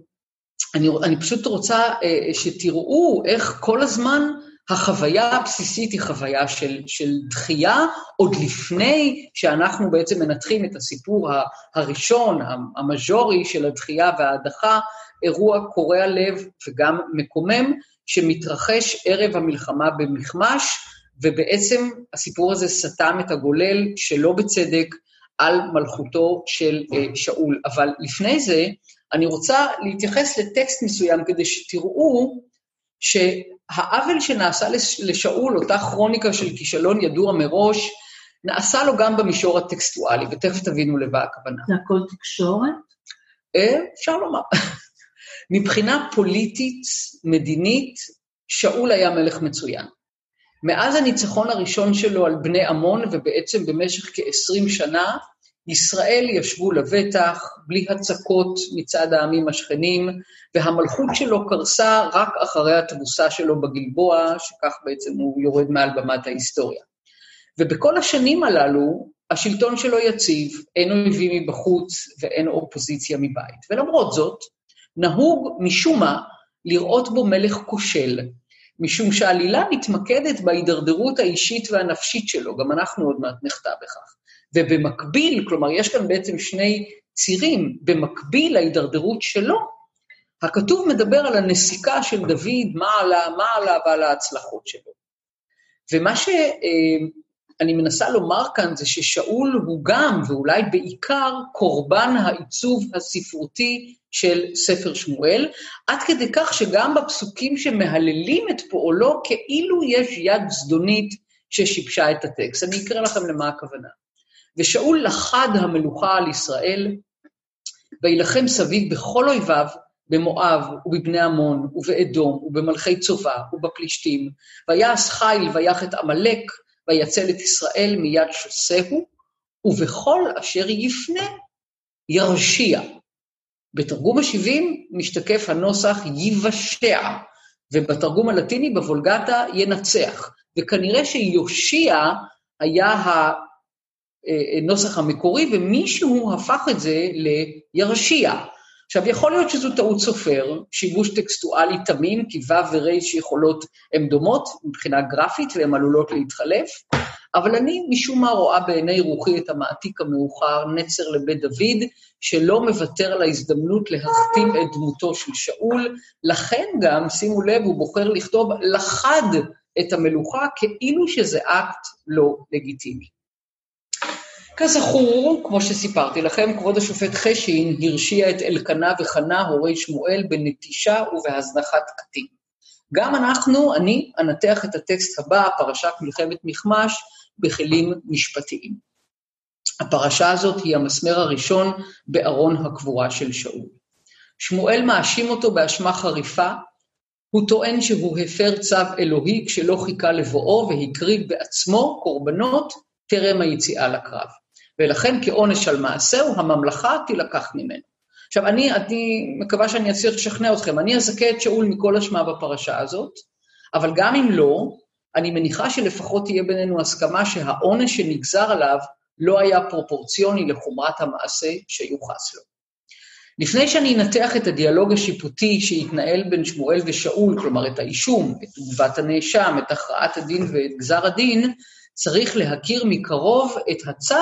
אני, אני פשוט רוצה אה, שתראו איך כל הזמן החוויה הבסיסית היא חוויה של, של דחייה, עוד לפני שאנחנו בעצם מנתחים את הסיפור הראשון, המז'ורי של הדחייה וההדחה, אירוע קורע לב וגם מקומם, שמתרחש ערב המלחמה במכמש, ובעצם הסיפור הזה סתם את הגולל שלא בצדק על מלכותו של אה, שאול. אבל לפני זה, אני רוצה להתייחס לטקסט מסוים כדי שתראו שהעוול שנעשה לשאול, אותה כרוניקה של כישלון ידוע מראש, נעשה לו גם במישור הטקסטואלי, ותכף תבינו למה הכוונה. זה הכל תקשורת? אה, אפשר לומר. מבחינה פוליטית, מדינית, שאול היה מלך מצוין. מאז הניצחון הראשון שלו על בני עמון, ובעצם במשך כ-20 שנה, ישראל ישבו לבטח, בלי הצקות מצד העמים השכנים, והמלכות שלו קרסה רק אחרי התבוסה שלו בגלבוע, שכך בעצם הוא יורד מעל במת ההיסטוריה. ובכל השנים הללו, השלטון שלו יציב, אין אויבים מבחוץ ואין אופוזיציה מבית. ולמרות זאת, נהוג משום מה לראות בו מלך כושל, משום שהעלילה מתמקדת בהידרדרות האישית והנפשית שלו, גם אנחנו עוד מעט נחטא בכך. ובמקביל, כלומר, יש כאן בעצם שני צירים, במקביל להידרדרות שלו, הכתוב מדבר על הנסיקה של דוד, מה עלה, מה עלה ועל ההצלחות שלו. ומה שאני מנסה לומר כאן זה ששאול הוא גם, ואולי בעיקר, קורבן העיצוב הספרותי של ספר שמואל, עד כדי כך שגם בפסוקים שמהללים את פועלו, כאילו יש יד זדונית ששיבשה את הטקסט. אני אקרא לכם למה הכוונה. ושאול לחד המלוכה על ישראל, וילחם סביב בכל אויביו, במואב ובבני עמון ובאדום ובמלכי צובה ובפלישתים, ויעש חיל ויח את עמלק, ויצל את ישראל מיד שוסהו, ובכל אשר יפנה ירשיע. בתרגום ה-70 משתקף הנוסח ייוושע, ובתרגום הלטיני בוולגטה ינצח. וכנראה שיושיע היה הנוסח המקורי, ומישהו הפך את זה לירשיע. עכשיו, יכול להיות שזו טעות סופר, שיבוש טקסטואלי תמים, כי ו' ור' שיכולות הן דומות מבחינה גרפית והן עלולות להתחלף, אבל אני משום מה רואה בעיני רוחי את המעתיק המאוחר, נצר לבית דוד, שלא מוותר על ההזדמנות להכתים את דמותו של שאול, לכן גם, שימו לב, הוא בוחר לכתוב לחד את המלוכה כאילו שזה אקט לא לגיטימי. כזכור, כמו שסיפרתי לכם, כבוד השופט חשין הרשיע את אלקנה וחנה, הורי שמואל, בנטישה ובהזנחת קטין. גם אנחנו, אני, אנתח את הטקסט הבא, פרשת מלחמת מכמש, בכלים משפטיים. הפרשה הזאת היא המסמר הראשון בארון הקבורה של שאול. שמואל מאשים אותו באשמה חריפה, הוא טוען שהוא הפר צו אלוהי כשלא חיכה לבואו והקריב בעצמו קורבנות טרם היציאה לקרב. ולכן כעונש על מעשהו, הממלכה תילקח ממנו. עכשיו, אני, אני מקווה שאני אצליח לשכנע אתכם, אני אזכה את שאול מכל אשמה בפרשה הזאת, אבל גם אם לא, אני מניחה שלפחות תהיה בינינו הסכמה שהעונש שנגזר עליו לא היה פרופורציוני לחומרת המעשה שיוחס לו. לפני שאני אנתח את הדיאלוג השיפוטי שהתנהל בין שמואל ושאול, כלומר את האישום, את תגובת הנאשם, את הכרעת הדין ואת גזר הדין, צריך להכיר מקרוב את הצו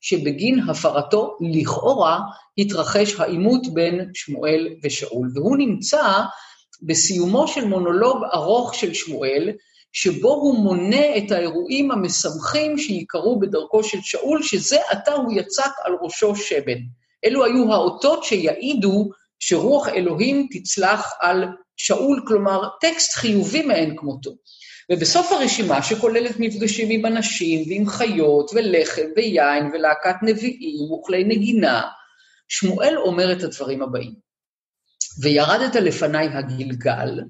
שבגין הפרתו לכאורה התרחש העימות בין שמואל ושאול. והוא נמצא בסיומו של מונולוג ארוך של שמואל, שבו הוא מונה את האירועים המשמחים שיקרו בדרכו של שאול, שזה עתה הוא יצק על ראשו שמן. אלו היו האותות שיעידו שרוח אלוהים תצלח על שאול, כלומר טקסט חיובי מאין כמותו. ובסוף הרשימה, שכוללת מפגשים עם אנשים ועם חיות ולחם ויין ולהקת נביאים וכלי נגינה, שמואל אומר את הדברים הבאים: וירדת לפניי הגלגל,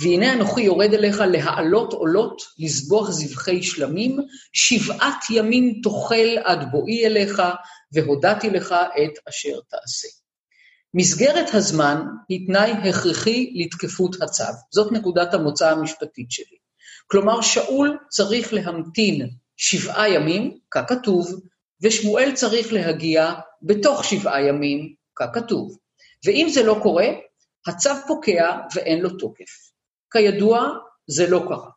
והנה אנוכי יורד אליך להעלות עולות, לזבוח זבחי שלמים, שבעת ימים תאכל עד בואי אליך, והודעתי לך את אשר תעשה. מסגרת הזמן היא תנאי הכרחי לתקפות הצו. זאת נקודת המוצא המשפטית שלי. כלומר, שאול צריך להמתין שבעה ימים, ככתוב, ושמואל צריך להגיע בתוך שבעה ימים, ככתוב. ואם זה לא קורה, הצו פוקע ואין לו תוקף. כידוע, זה לא קרה.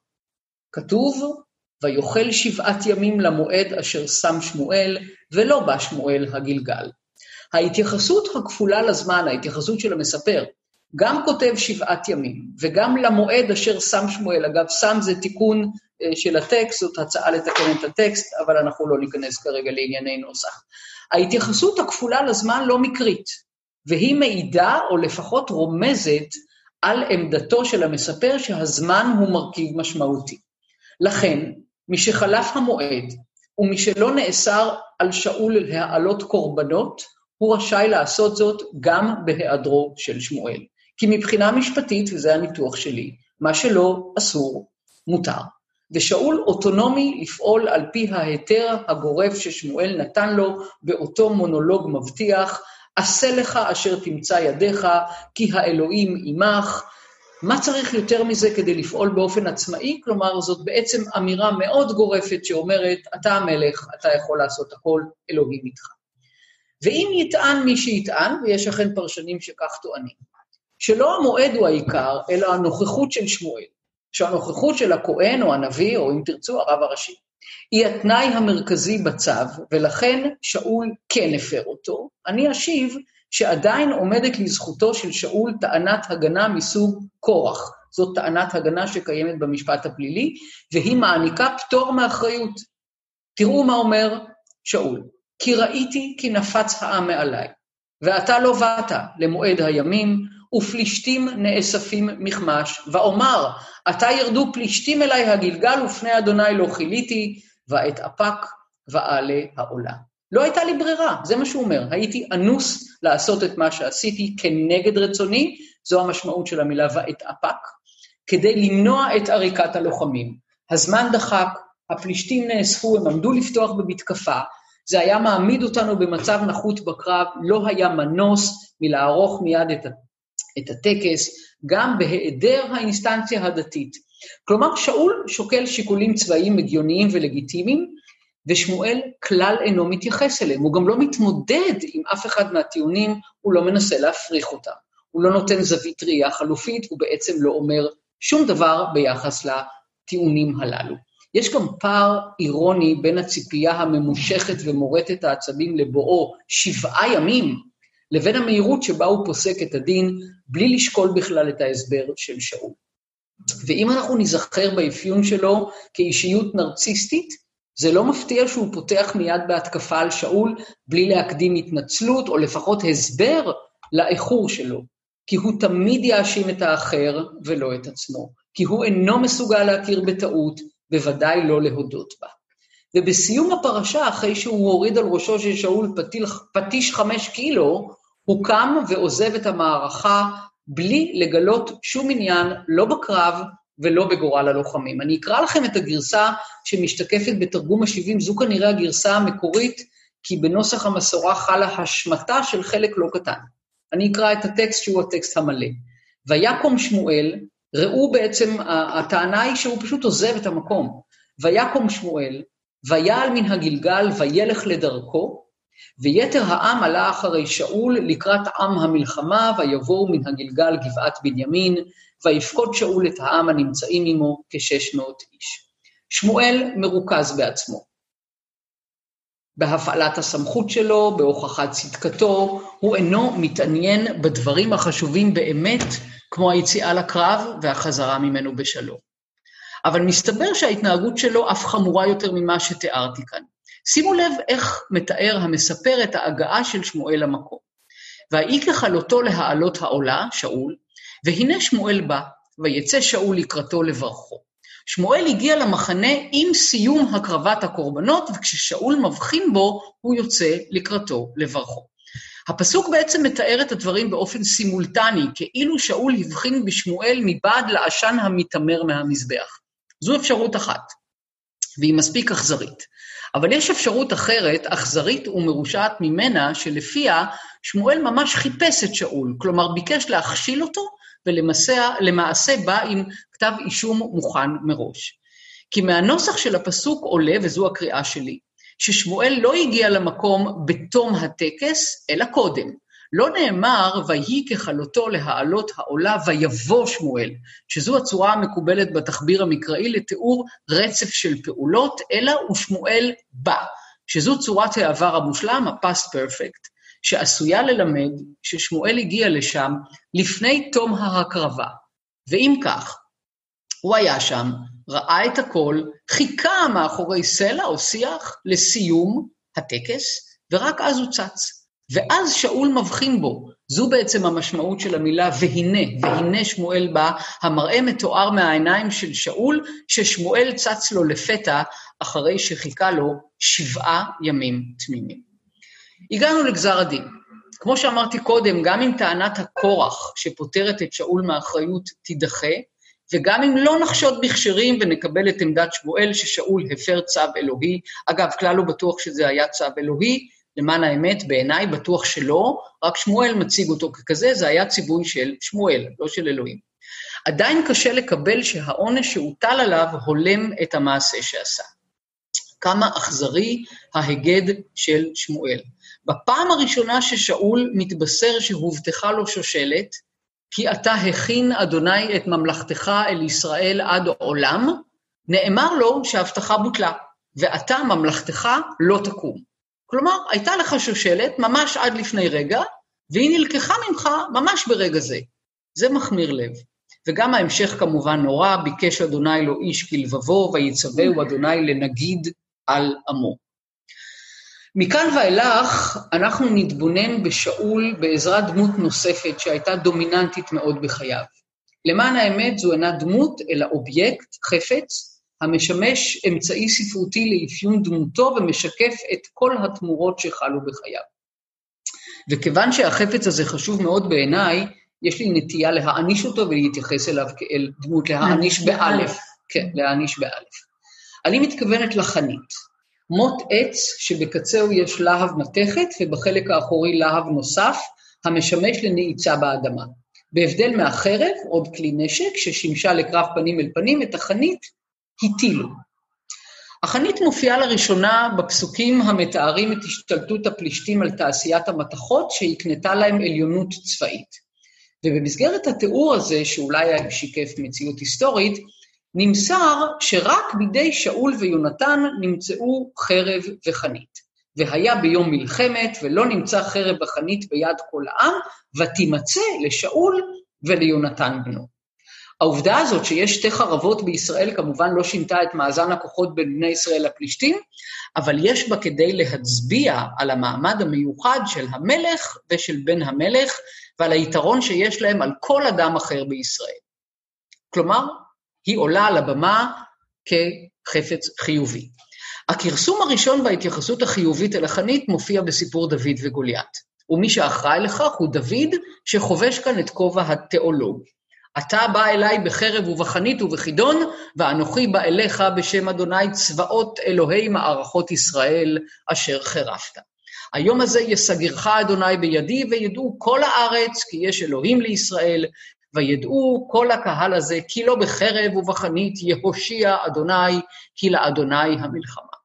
כתוב, ויאכל שבעת ימים למועד אשר שם שמואל, ולא בא שמואל הגלגל. ההתייחסות הכפולה לזמן, ההתייחסות של המספר, גם כותב שבעת ימים, וגם למועד אשר שם שמואל, אגב, שם זה תיקון אה, של הטקסט, זאת הצעה לתקן את הטקסט, אבל אנחנו לא ניכנס כרגע לענייני נוסח. ההתייחסות הכפולה לזמן לא מקרית, והיא מעידה, או לפחות רומזת, על עמדתו של המספר שהזמן הוא מרכיב משמעותי. לכן, משחלף המועד, ומשלא נאסר על שאול להעלות קורבנות, הוא רשאי לעשות זאת גם בהיעדרו של שמואל. כי מבחינה משפטית, וזה הניתוח שלי, מה שלא אסור, מותר. ושאול אוטונומי לפעול על פי ההיתר הגורף ששמואל נתן לו באותו מונולוג מבטיח, עשה לך אשר תמצא ידיך, כי האלוהים עמך. מה צריך יותר מזה כדי לפעול באופן עצמאי? כלומר, זאת בעצם אמירה מאוד גורפת שאומרת, אתה המלך, אתה יכול לעשות הכל, אלוהים איתך. ואם יטען מי שיטען, ויש אכן פרשנים שכך טוענים, שלא המועד הוא העיקר, אלא הנוכחות של שמואל, שהנוכחות של הכהן או הנביא, או אם תרצו, הרב הראשי, היא התנאי המרכזי בצו, ולכן שאול כן הפר אותו, אני אשיב שעדיין עומדת לזכותו של שאול טענת הגנה מסוג קורח. זאת טענת הגנה שקיימת במשפט הפלילי, והיא מעניקה פטור מאחריות. תראו מה אומר שאול. כי ראיתי כי נפץ העם מעליי, ואתה לא באת למועד הימים, ופלישתים נאספים מכמש, ואומר, עתה ירדו פלישתים אלי הגלגל, ופני אדוני לא כיליתי, ואת אפק ואעלה העולה. לא הייתה לי ברירה, זה מה שהוא אומר. הייתי אנוס לעשות את מה שעשיתי כנגד רצוני, זו המשמעות של המילה ואת אפק, כדי למנוע את עריקת הלוחמים. הזמן דחק, הפלישתים נאספו, הם עמדו לפתוח במתקפה, זה היה מעמיד אותנו במצב נחות בקרב, לא היה מנוס מלערוך מיד את, את הטקס, גם בהיעדר האינסטנציה הדתית. כלומר, שאול שוקל שיקולים צבאיים הגיוניים ולגיטימיים, ושמואל כלל אינו מתייחס אליהם, הוא גם לא מתמודד עם אף אחד מהטיעונים, הוא לא מנסה להפריך אותם. הוא לא נותן זווית ראייה חלופית, הוא בעצם לא אומר שום דבר ביחס לטיעונים הללו. יש גם פער אירוני בין הציפייה הממושכת ומורטת העצבים לבואו שבעה ימים, לבין המהירות שבה הוא פוסק את הדין, בלי לשקול בכלל את ההסבר של שאול. ואם אנחנו ניזכר באפיון שלו כאישיות נרציסטית, זה לא מפתיע שהוא פותח מיד בהתקפה על שאול בלי להקדים התנצלות, או לפחות הסבר לאיחור שלו, כי הוא תמיד יאשים את האחר ולא את עצמו, כי הוא אינו מסוגל להכיר בטעות, בוודאי לא להודות בה. ובסיום הפרשה, אחרי שהוא הוריד על ראשו של שאול פטיש חמש קילו, הוא קם ועוזב את המערכה בלי לגלות שום עניין, לא בקרב ולא בגורל הלוחמים. אני אקרא לכם את הגרסה שמשתקפת בתרגום ה-70, זו כנראה הגרסה המקורית, כי בנוסח המסורה חלה השמטה של חלק לא קטן. אני אקרא את הטקסט שהוא הטקסט המלא. ויקום שמואל, ראו בעצם, הטענה היא שהוא פשוט עוזב את המקום. ויקום שמואל, ויעל מן הגלגל וילך לדרכו, ויתר העם עלה אחרי שאול לקראת עם המלחמה, ויבואו מן הגלגל גבעת בנימין, ויפקוד שאול את העם הנמצאים עמו כשש מאות איש. שמואל מרוכז בעצמו. בהפעלת הסמכות שלו, בהוכחת צדקתו, הוא אינו מתעניין בדברים החשובים באמת, כמו היציאה לקרב והחזרה ממנו בשלום. אבל מסתבר שההתנהגות שלו אף חמורה יותר ממה שתיארתי כאן. שימו לב איך מתאר המספר את ההגעה של שמואל למקום. ויהי ככלותו להעלות העולה, שאול, והנה שמואל בא, ויצא שאול לקראתו לברכו. שמואל הגיע למחנה עם סיום הקרבת הקורבנות, וכששאול מבחין בו, הוא יוצא לקראתו לברכו. הפסוק בעצם מתאר את הדברים באופן סימולטני, כאילו שאול הבחין בשמואל מבעד לעשן המתעמר מהמזבח. זו אפשרות אחת, והיא מספיק אכזרית. אבל יש אפשרות אחרת, אכזרית ומרושעת ממנה, שלפיה שמואל ממש חיפש את שאול, כלומר ביקש להכשיל אותו, ולמעשה בא עם כתב אישום מוכן מראש. כי מהנוסח של הפסוק עולה, וזו הקריאה שלי, ששמואל לא הגיע למקום בתום הטקס, אלא קודם. לא נאמר, ויהי ככלותו להעלות העולה ויבוא שמואל, שזו הצורה המקובלת בתחביר המקראי לתיאור רצף של פעולות, אלא ושמואל בא, שזו צורת העבר המושלם, ה-past perfect, שעשויה ללמד ששמואל הגיע לשם לפני תום ההקרבה. ואם כך, הוא היה שם, ראה את הכל, חיכה מאחורי סלע או שיח לסיום הטקס, ורק אז הוא צץ. ואז שאול מבחין בו. זו בעצם המשמעות של המילה והנה, והנה שמואל בא, המראה מתואר מהעיניים של שאול, ששמואל צץ לו לפתע אחרי שחיכה לו שבעה ימים תמימים. הגענו לגזר הדין. כמו שאמרתי קודם, גם אם טענת הכורח שפוטרת את שאול מאחריות תידחה, וגם אם לא נחשוד בכשרים ונקבל את עמדת שמואל ששאול הפר צו אלוהי, אגב, כלל לא בטוח שזה היה צו אלוהי, למען האמת, בעיניי בטוח שלא, רק שמואל מציג אותו ככזה, זה היה ציווי של שמואל, לא של אלוהים. עדיין קשה לקבל שהעונש שהוטל עליו הולם את המעשה שעשה. כמה אכזרי ההיגד של שמואל. בפעם הראשונה ששאול מתבשר שהובטחה לו שושלת, כי אתה הכין, אדוני, את ממלכתך אל ישראל עד עולם, נאמר לו שההבטחה בוטלה, ואתה, ממלכתך, לא תקום. כלומר, הייתה לך שושלת ממש עד לפני רגע, והיא נלקחה ממך ממש ברגע זה. זה מחמיר לב. וגם ההמשך כמובן נורא, ביקש אדוני לו איש כלבבו, ויצווהו אדוני לנגיד על עמו. מכאן ואילך אנחנו נתבונן בשאול בעזרת דמות נוספת שהייתה דומיננטית מאוד בחייו. למען האמת זו אינה דמות, אלא אובייקט, חפץ, המשמש אמצעי ספרותי לאפיון דמותו ומשקף את כל התמורות שחלו בחייו. וכיוון שהחפץ הזה חשוב מאוד בעיניי, יש לי נטייה להעניש אותו ולהתייחס אליו כאל דמות, להעניש באלף. כן, להעניש באלף. אני מתכוונת לחנית. מוט עץ שבקצהו יש להב מתכת ובחלק האחורי להב נוסף, המשמש לנעיצה באדמה. בהבדל מהחרב, עוד כלי נשק, ששימשה לקרב פנים אל פנים, את החנית הטילו. החנית מופיעה לראשונה בפסוקים המתארים את השתלטות הפלישתים על תעשיית המתכות, שהקנתה להם עליונות צבאית. ובמסגרת התיאור הזה, שאולי שיקף מציאות היסטורית, נמסר שרק בידי שאול ויונתן נמצאו חרב וחנית. והיה ביום מלחמת, ולא נמצא חרב וחנית ביד כל העם, ותימצא לשאול וליונתן בנו. העובדה הזאת שיש שתי חרבות בישראל כמובן לא שינתה את מאזן הכוחות בין בני ישראל לפלישתים, אבל יש בה כדי להצביע על המעמד המיוחד של המלך ושל בן המלך, ועל היתרון שיש להם על כל אדם אחר בישראל. כלומר, היא עולה על הבמה כחפץ חיובי. הכרסום הראשון בהתייחסות החיובית אל החנית מופיע בסיפור דוד וגוליית. ומי שאחראי לכך הוא דוד, שחובש כאן את כובע התיאולוג. אתה בא אליי בחרב ובחנית ובחידון, ואנוכי בא אליך בשם אדוני צבאות אלוהי מערכות ישראל, אשר חירפת. היום הזה יסגרך אדוני בידי, וידעו כל הארץ, כי יש אלוהים לישראל, וידעו כל הקהל הזה, כי לא בחרב ובחנית יהושיע אדוני, כי לאדוני המלחמה.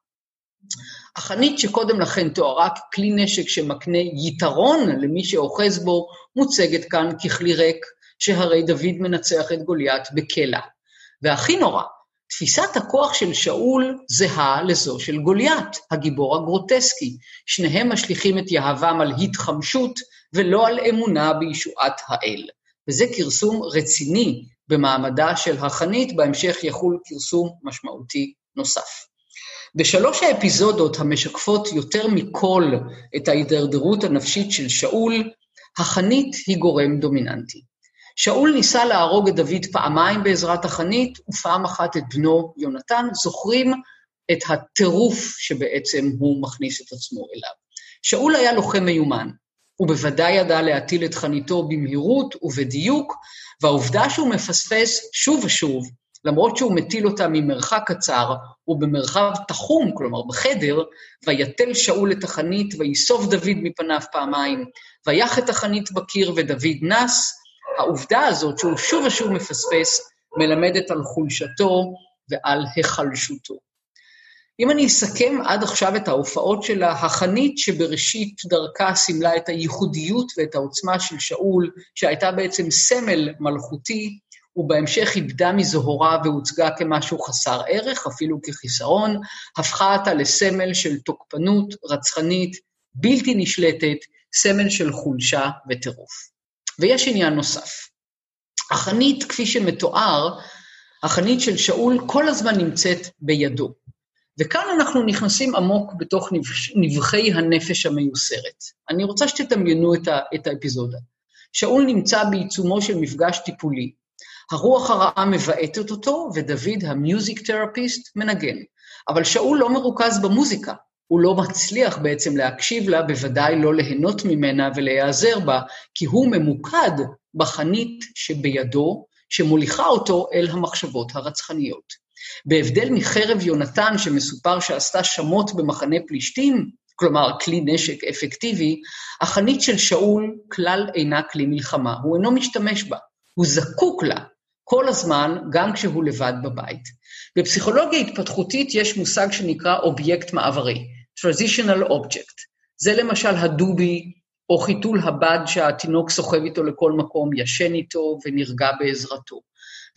החנית שקודם לכן תוארה ככלי נשק שמקנה יתרון למי שאוחז בו, מוצגת כאן ככלי ריק, שהרי דוד מנצח את גוליית בקלע. והכי נורא, תפיסת הכוח של שאול זהה לזו של גוליית, הגיבור הגרוטסקי. שניהם משליכים את יהבם על התחמשות ולא על אמונה בישועת האל. וזה כרסום רציני במעמדה של החנית, בהמשך יחול כרסום משמעותי נוסף. בשלוש האפיזודות המשקפות יותר מכל את ההידרדרות הנפשית של שאול, החנית היא גורם דומיננטי. שאול ניסה להרוג את דוד פעמיים בעזרת החנית, ופעם אחת את בנו יונתן. זוכרים את הטירוף שבעצם הוא מכניס את עצמו אליו. שאול היה לוחם מיומן, הוא בוודאי ידע להטיל את חניתו במהירות ובדיוק, והעובדה שהוא מפספס שוב ושוב, למרות שהוא מטיל אותה ממרחק קצר ובמרחב תחום, כלומר בחדר, ויתל שאול את החנית, ויסוף דוד מפניו פעמיים, ויח את החנית בקיר ודוד נס, העובדה הזאת שהוא שוב ושוב מפספס, מלמדת על חולשתו ועל היחלשותו. אם אני אסכם עד עכשיו את ההופעות שלה, החנית שבראשית דרכה סימלה את הייחודיות ואת העוצמה של שאול, שהייתה בעצם סמל מלכותי, ובהמשך איבדה מזוהרה והוצגה כמשהו חסר ערך, אפילו כחיסרון, הפכה אותה לסמל של תוקפנות, רצחנית, בלתי נשלטת, סמל של חולשה וטירוף. ויש עניין נוסף. החנית, כפי שמתואר, החנית של שאול כל הזמן נמצאת בידו. וכאן אנחנו נכנסים עמוק בתוך נבחי הנפש המיוסרת. אני רוצה שתדמיינו את, את האפיזודה. שאול נמצא בעיצומו של מפגש טיפולי. הרוח הרעה מבעטת אותו, ודוד, המיוזיק תרפיסט, מנגן. אבל שאול לא מרוכז במוזיקה, הוא לא מצליח בעצם להקשיב לה, בוודאי לא ליהנות ממנה ולהיעזר בה, כי הוא ממוקד בחנית שבידו, שמוליכה אותו אל המחשבות הרצחניות. בהבדל מחרב יונתן, שמסופר שעשתה שמות במחנה פלישתים, כלומר כלי נשק אפקטיבי, החנית של שאול כלל אינה כלי מלחמה, הוא אינו משתמש בה, הוא זקוק לה כל הזמן, גם כשהוא לבד בבית. בפסיכולוגיה התפתחותית יש מושג שנקרא אובייקט מעברי, Transitional Object. זה למשל הדובי, או חיתול הבד שהתינוק סוחב איתו לכל מקום, ישן איתו ונרגע בעזרתו.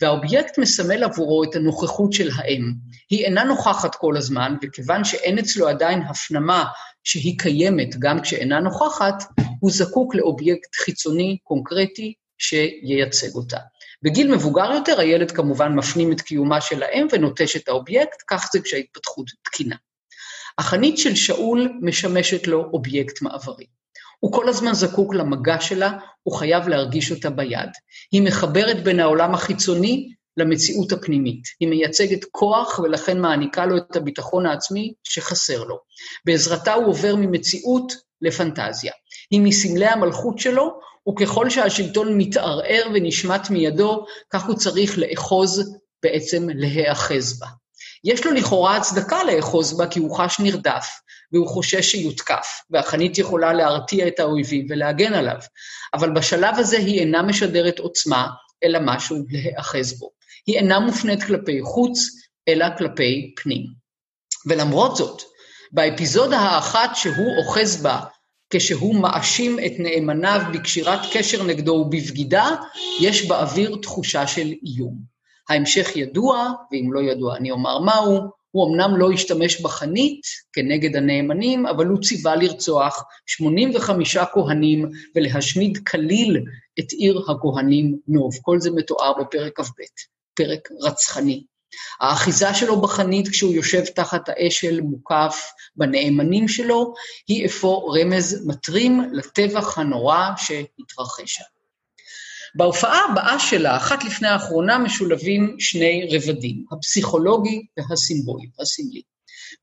והאובייקט מסמל עבורו את הנוכחות של האם. היא אינה נוכחת כל הזמן, וכיוון שאין אצלו עדיין הפנמה שהיא קיימת גם כשאינה נוכחת, הוא זקוק לאובייקט חיצוני, קונקרטי, שייצג אותה. בגיל מבוגר יותר, הילד כמובן מפנים את קיומה של האם ונוטש את האובייקט, כך זה כשההתפתחות תקינה. החנית של שאול משמשת לו אובייקט מעברי. הוא כל הזמן זקוק למגע שלה, הוא חייב להרגיש אותה ביד. היא מחברת בין העולם החיצוני למציאות הפנימית. היא מייצגת כוח ולכן מעניקה לו את הביטחון העצמי שחסר לו. בעזרתה הוא עובר ממציאות לפנטזיה. היא מסמלי המלכות שלו, וככל שהשלטון מתערער ונשמט מידו, כך הוא צריך לאחוז, בעצם להיאחז בה. יש לו לכאורה הצדקה לאחוז בה כי הוא חש נרדף, והוא חושש שיותקף, והחנית יכולה להרתיע את האויבים ולהגן עליו. אבל בשלב הזה היא אינה משדרת עוצמה, אלא משהו להיאחז בו. היא אינה מופנית כלפי חוץ, אלא כלפי פנים. ולמרות זאת, באפיזודה האחת שהוא אוחז בה, כשהוא מאשים את נאמניו בקשירת קשר נגדו ובבגידה, יש באוויר תחושה של איום. ההמשך ידוע, ואם לא ידוע אני אומר מהו, הוא אמנם לא השתמש בחנית כנגד הנאמנים, אבל הוא ציווה לרצוח 85 כהנים ולהשמיד כליל את עיר הכהנים נוב. כל זה מתואר בפרק כ"ב, פרק רצחני. האחיזה שלו בחנית כשהוא יושב תחת האשל מוקף בנאמנים שלו, היא אפוא רמז מטרים לטבח הנורא שהתרחש שם. בהופעה הבאה שלה, אחת לפני האחרונה, משולבים שני רבדים, הפסיכולוגי והסימבולי, הסמלי.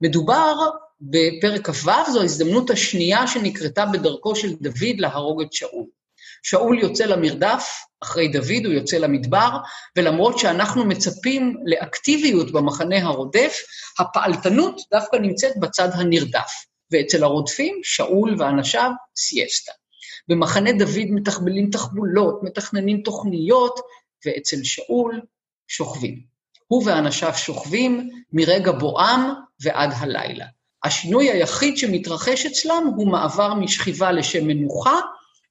מדובר בפרק כ"ו, זו ההזדמנות השנייה שנקרתה בדרכו של דוד להרוג את שאול. שאול יוצא למרדף, אחרי דוד הוא יוצא למדבר, ולמרות שאנחנו מצפים לאקטיביות במחנה הרודף, הפעלתנות דווקא נמצאת בצד הנרדף. ואצל הרודפים, שאול ואנשיו, סיאסטה. במחנה דוד מתחבלים תחבולות, מתכננים תוכניות, ואצל שאול שוכבים. הוא ואנשיו שוכבים מרגע בואם ועד הלילה. השינוי היחיד שמתרחש אצלם הוא מעבר משכיבה לשם מנוחה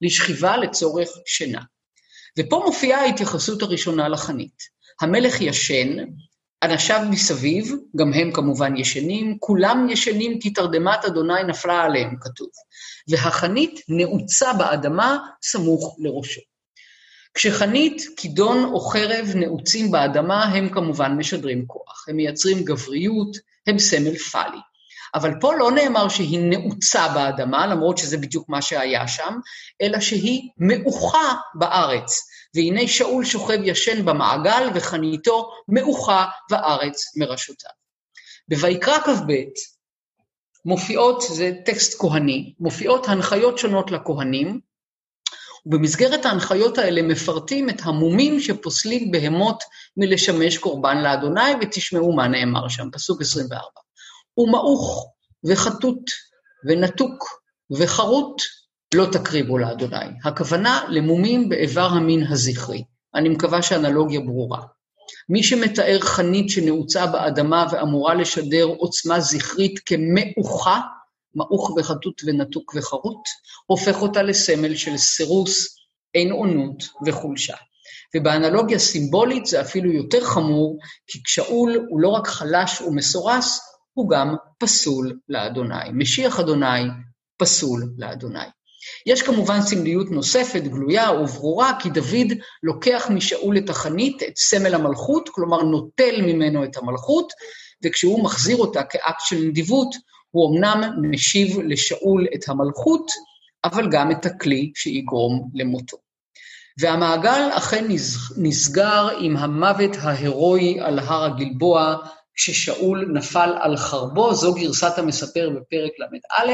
לשכיבה לצורך שינה. ופה מופיעה ההתייחסות הראשונה לחנית. המלך ישן, אנשיו מסביב, גם הם כמובן ישנים, כולם ישנים כי תרדמת אדוני נפלה עליהם, כתוב. והחנית נעוצה באדמה סמוך לראשו. כשחנית, כידון או חרב נעוצים באדמה, הם כמובן משדרים כוח. הם מייצרים גבריות, הם סמל פאלי. אבל פה לא נאמר שהיא נעוצה באדמה, למרות שזה בדיוק מה שהיה שם, אלא שהיא מעוכה בארץ. והנה שאול שוכב ישן במעגל וחניתו מעוכה בארץ מראשותיו. בויקרא כ"ב מופיעות, זה טקסט כהני, מופיעות הנחיות שונות לכהנים, ובמסגרת ההנחיות האלה מפרטים את המומים שפוסלים בהמות מלשמש קורבן לאדוני, ותשמעו מה נאמר שם, פסוק 24. הוא מעוך וחטוט ונתוק וחרוט לא תקריבו לאדוני. הכוונה למומים באיבר המין הזכרי. אני מקווה שהאנלוגיה ברורה. מי שמתאר חנית שנעוצה באדמה ואמורה לשדר עוצמה זכרית כמעוכה, מעוך וחטוט ונתוק וחרוט, הופך אותה לסמל של סירוס, אין עונות וחולשה. ובאנלוגיה סימבולית זה אפילו יותר חמור, כי כשאול הוא לא רק חלש ומסורס, הוא גם פסול לאדוני. משיח אדוני פסול לאדוני. יש כמובן סמליות נוספת, גלויה וברורה, כי דוד לוקח משאול את החנית, את סמל המלכות, כלומר נוטל ממנו את המלכות, וכשהוא מחזיר אותה כאקט של נדיבות, הוא אמנם משיב לשאול את המלכות, אבל גם את הכלי שיגרום למותו. והמעגל אכן נסגר עם המוות ההירואי על הר הגלבוע, כששאול נפל על חרבו, זו גרסת המספר בפרק ל"א.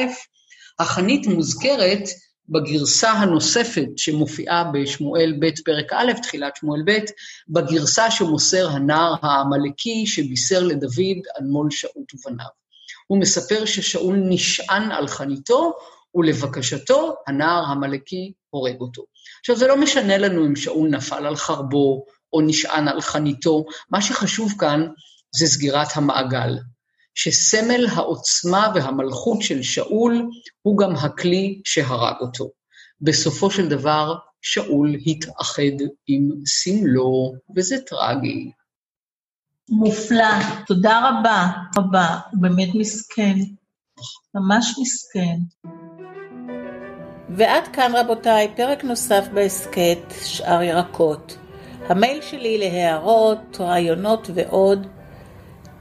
החנית מוזכרת בגרסה הנוספת שמופיעה בשמואל ב' פרק א', תחילת שמואל ב', בגרסה שמוסר הנער העמלקי שבישר לדוד על מול שאול ובניו. הוא מספר ששאול נשען על חניתו, ולבקשתו הנער המלאקי הורג אותו. עכשיו, זה לא משנה לנו אם שאול נפל על חרבו או נשען על חניתו, מה שחשוב כאן זה סגירת המעגל, שסמל העוצמה והמלכות של שאול הוא גם הכלי שהרג אותו. בסופו של דבר, שאול התאחד עם סמלו, וזה טרגי. מופלא, תודה רבה, רבה, הוא באמת מסכן, ממש מסכן. ועד כאן רבותיי, פרק נוסף בהסכת שאר ירקות. המייל שלי להערות, רעיונות ועוד,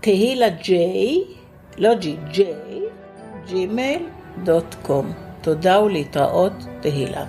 תהילה ג'יי, לא ג'י, ג'יי, ג'ימייל דוט קום. תודה ולהתראות, תהילה.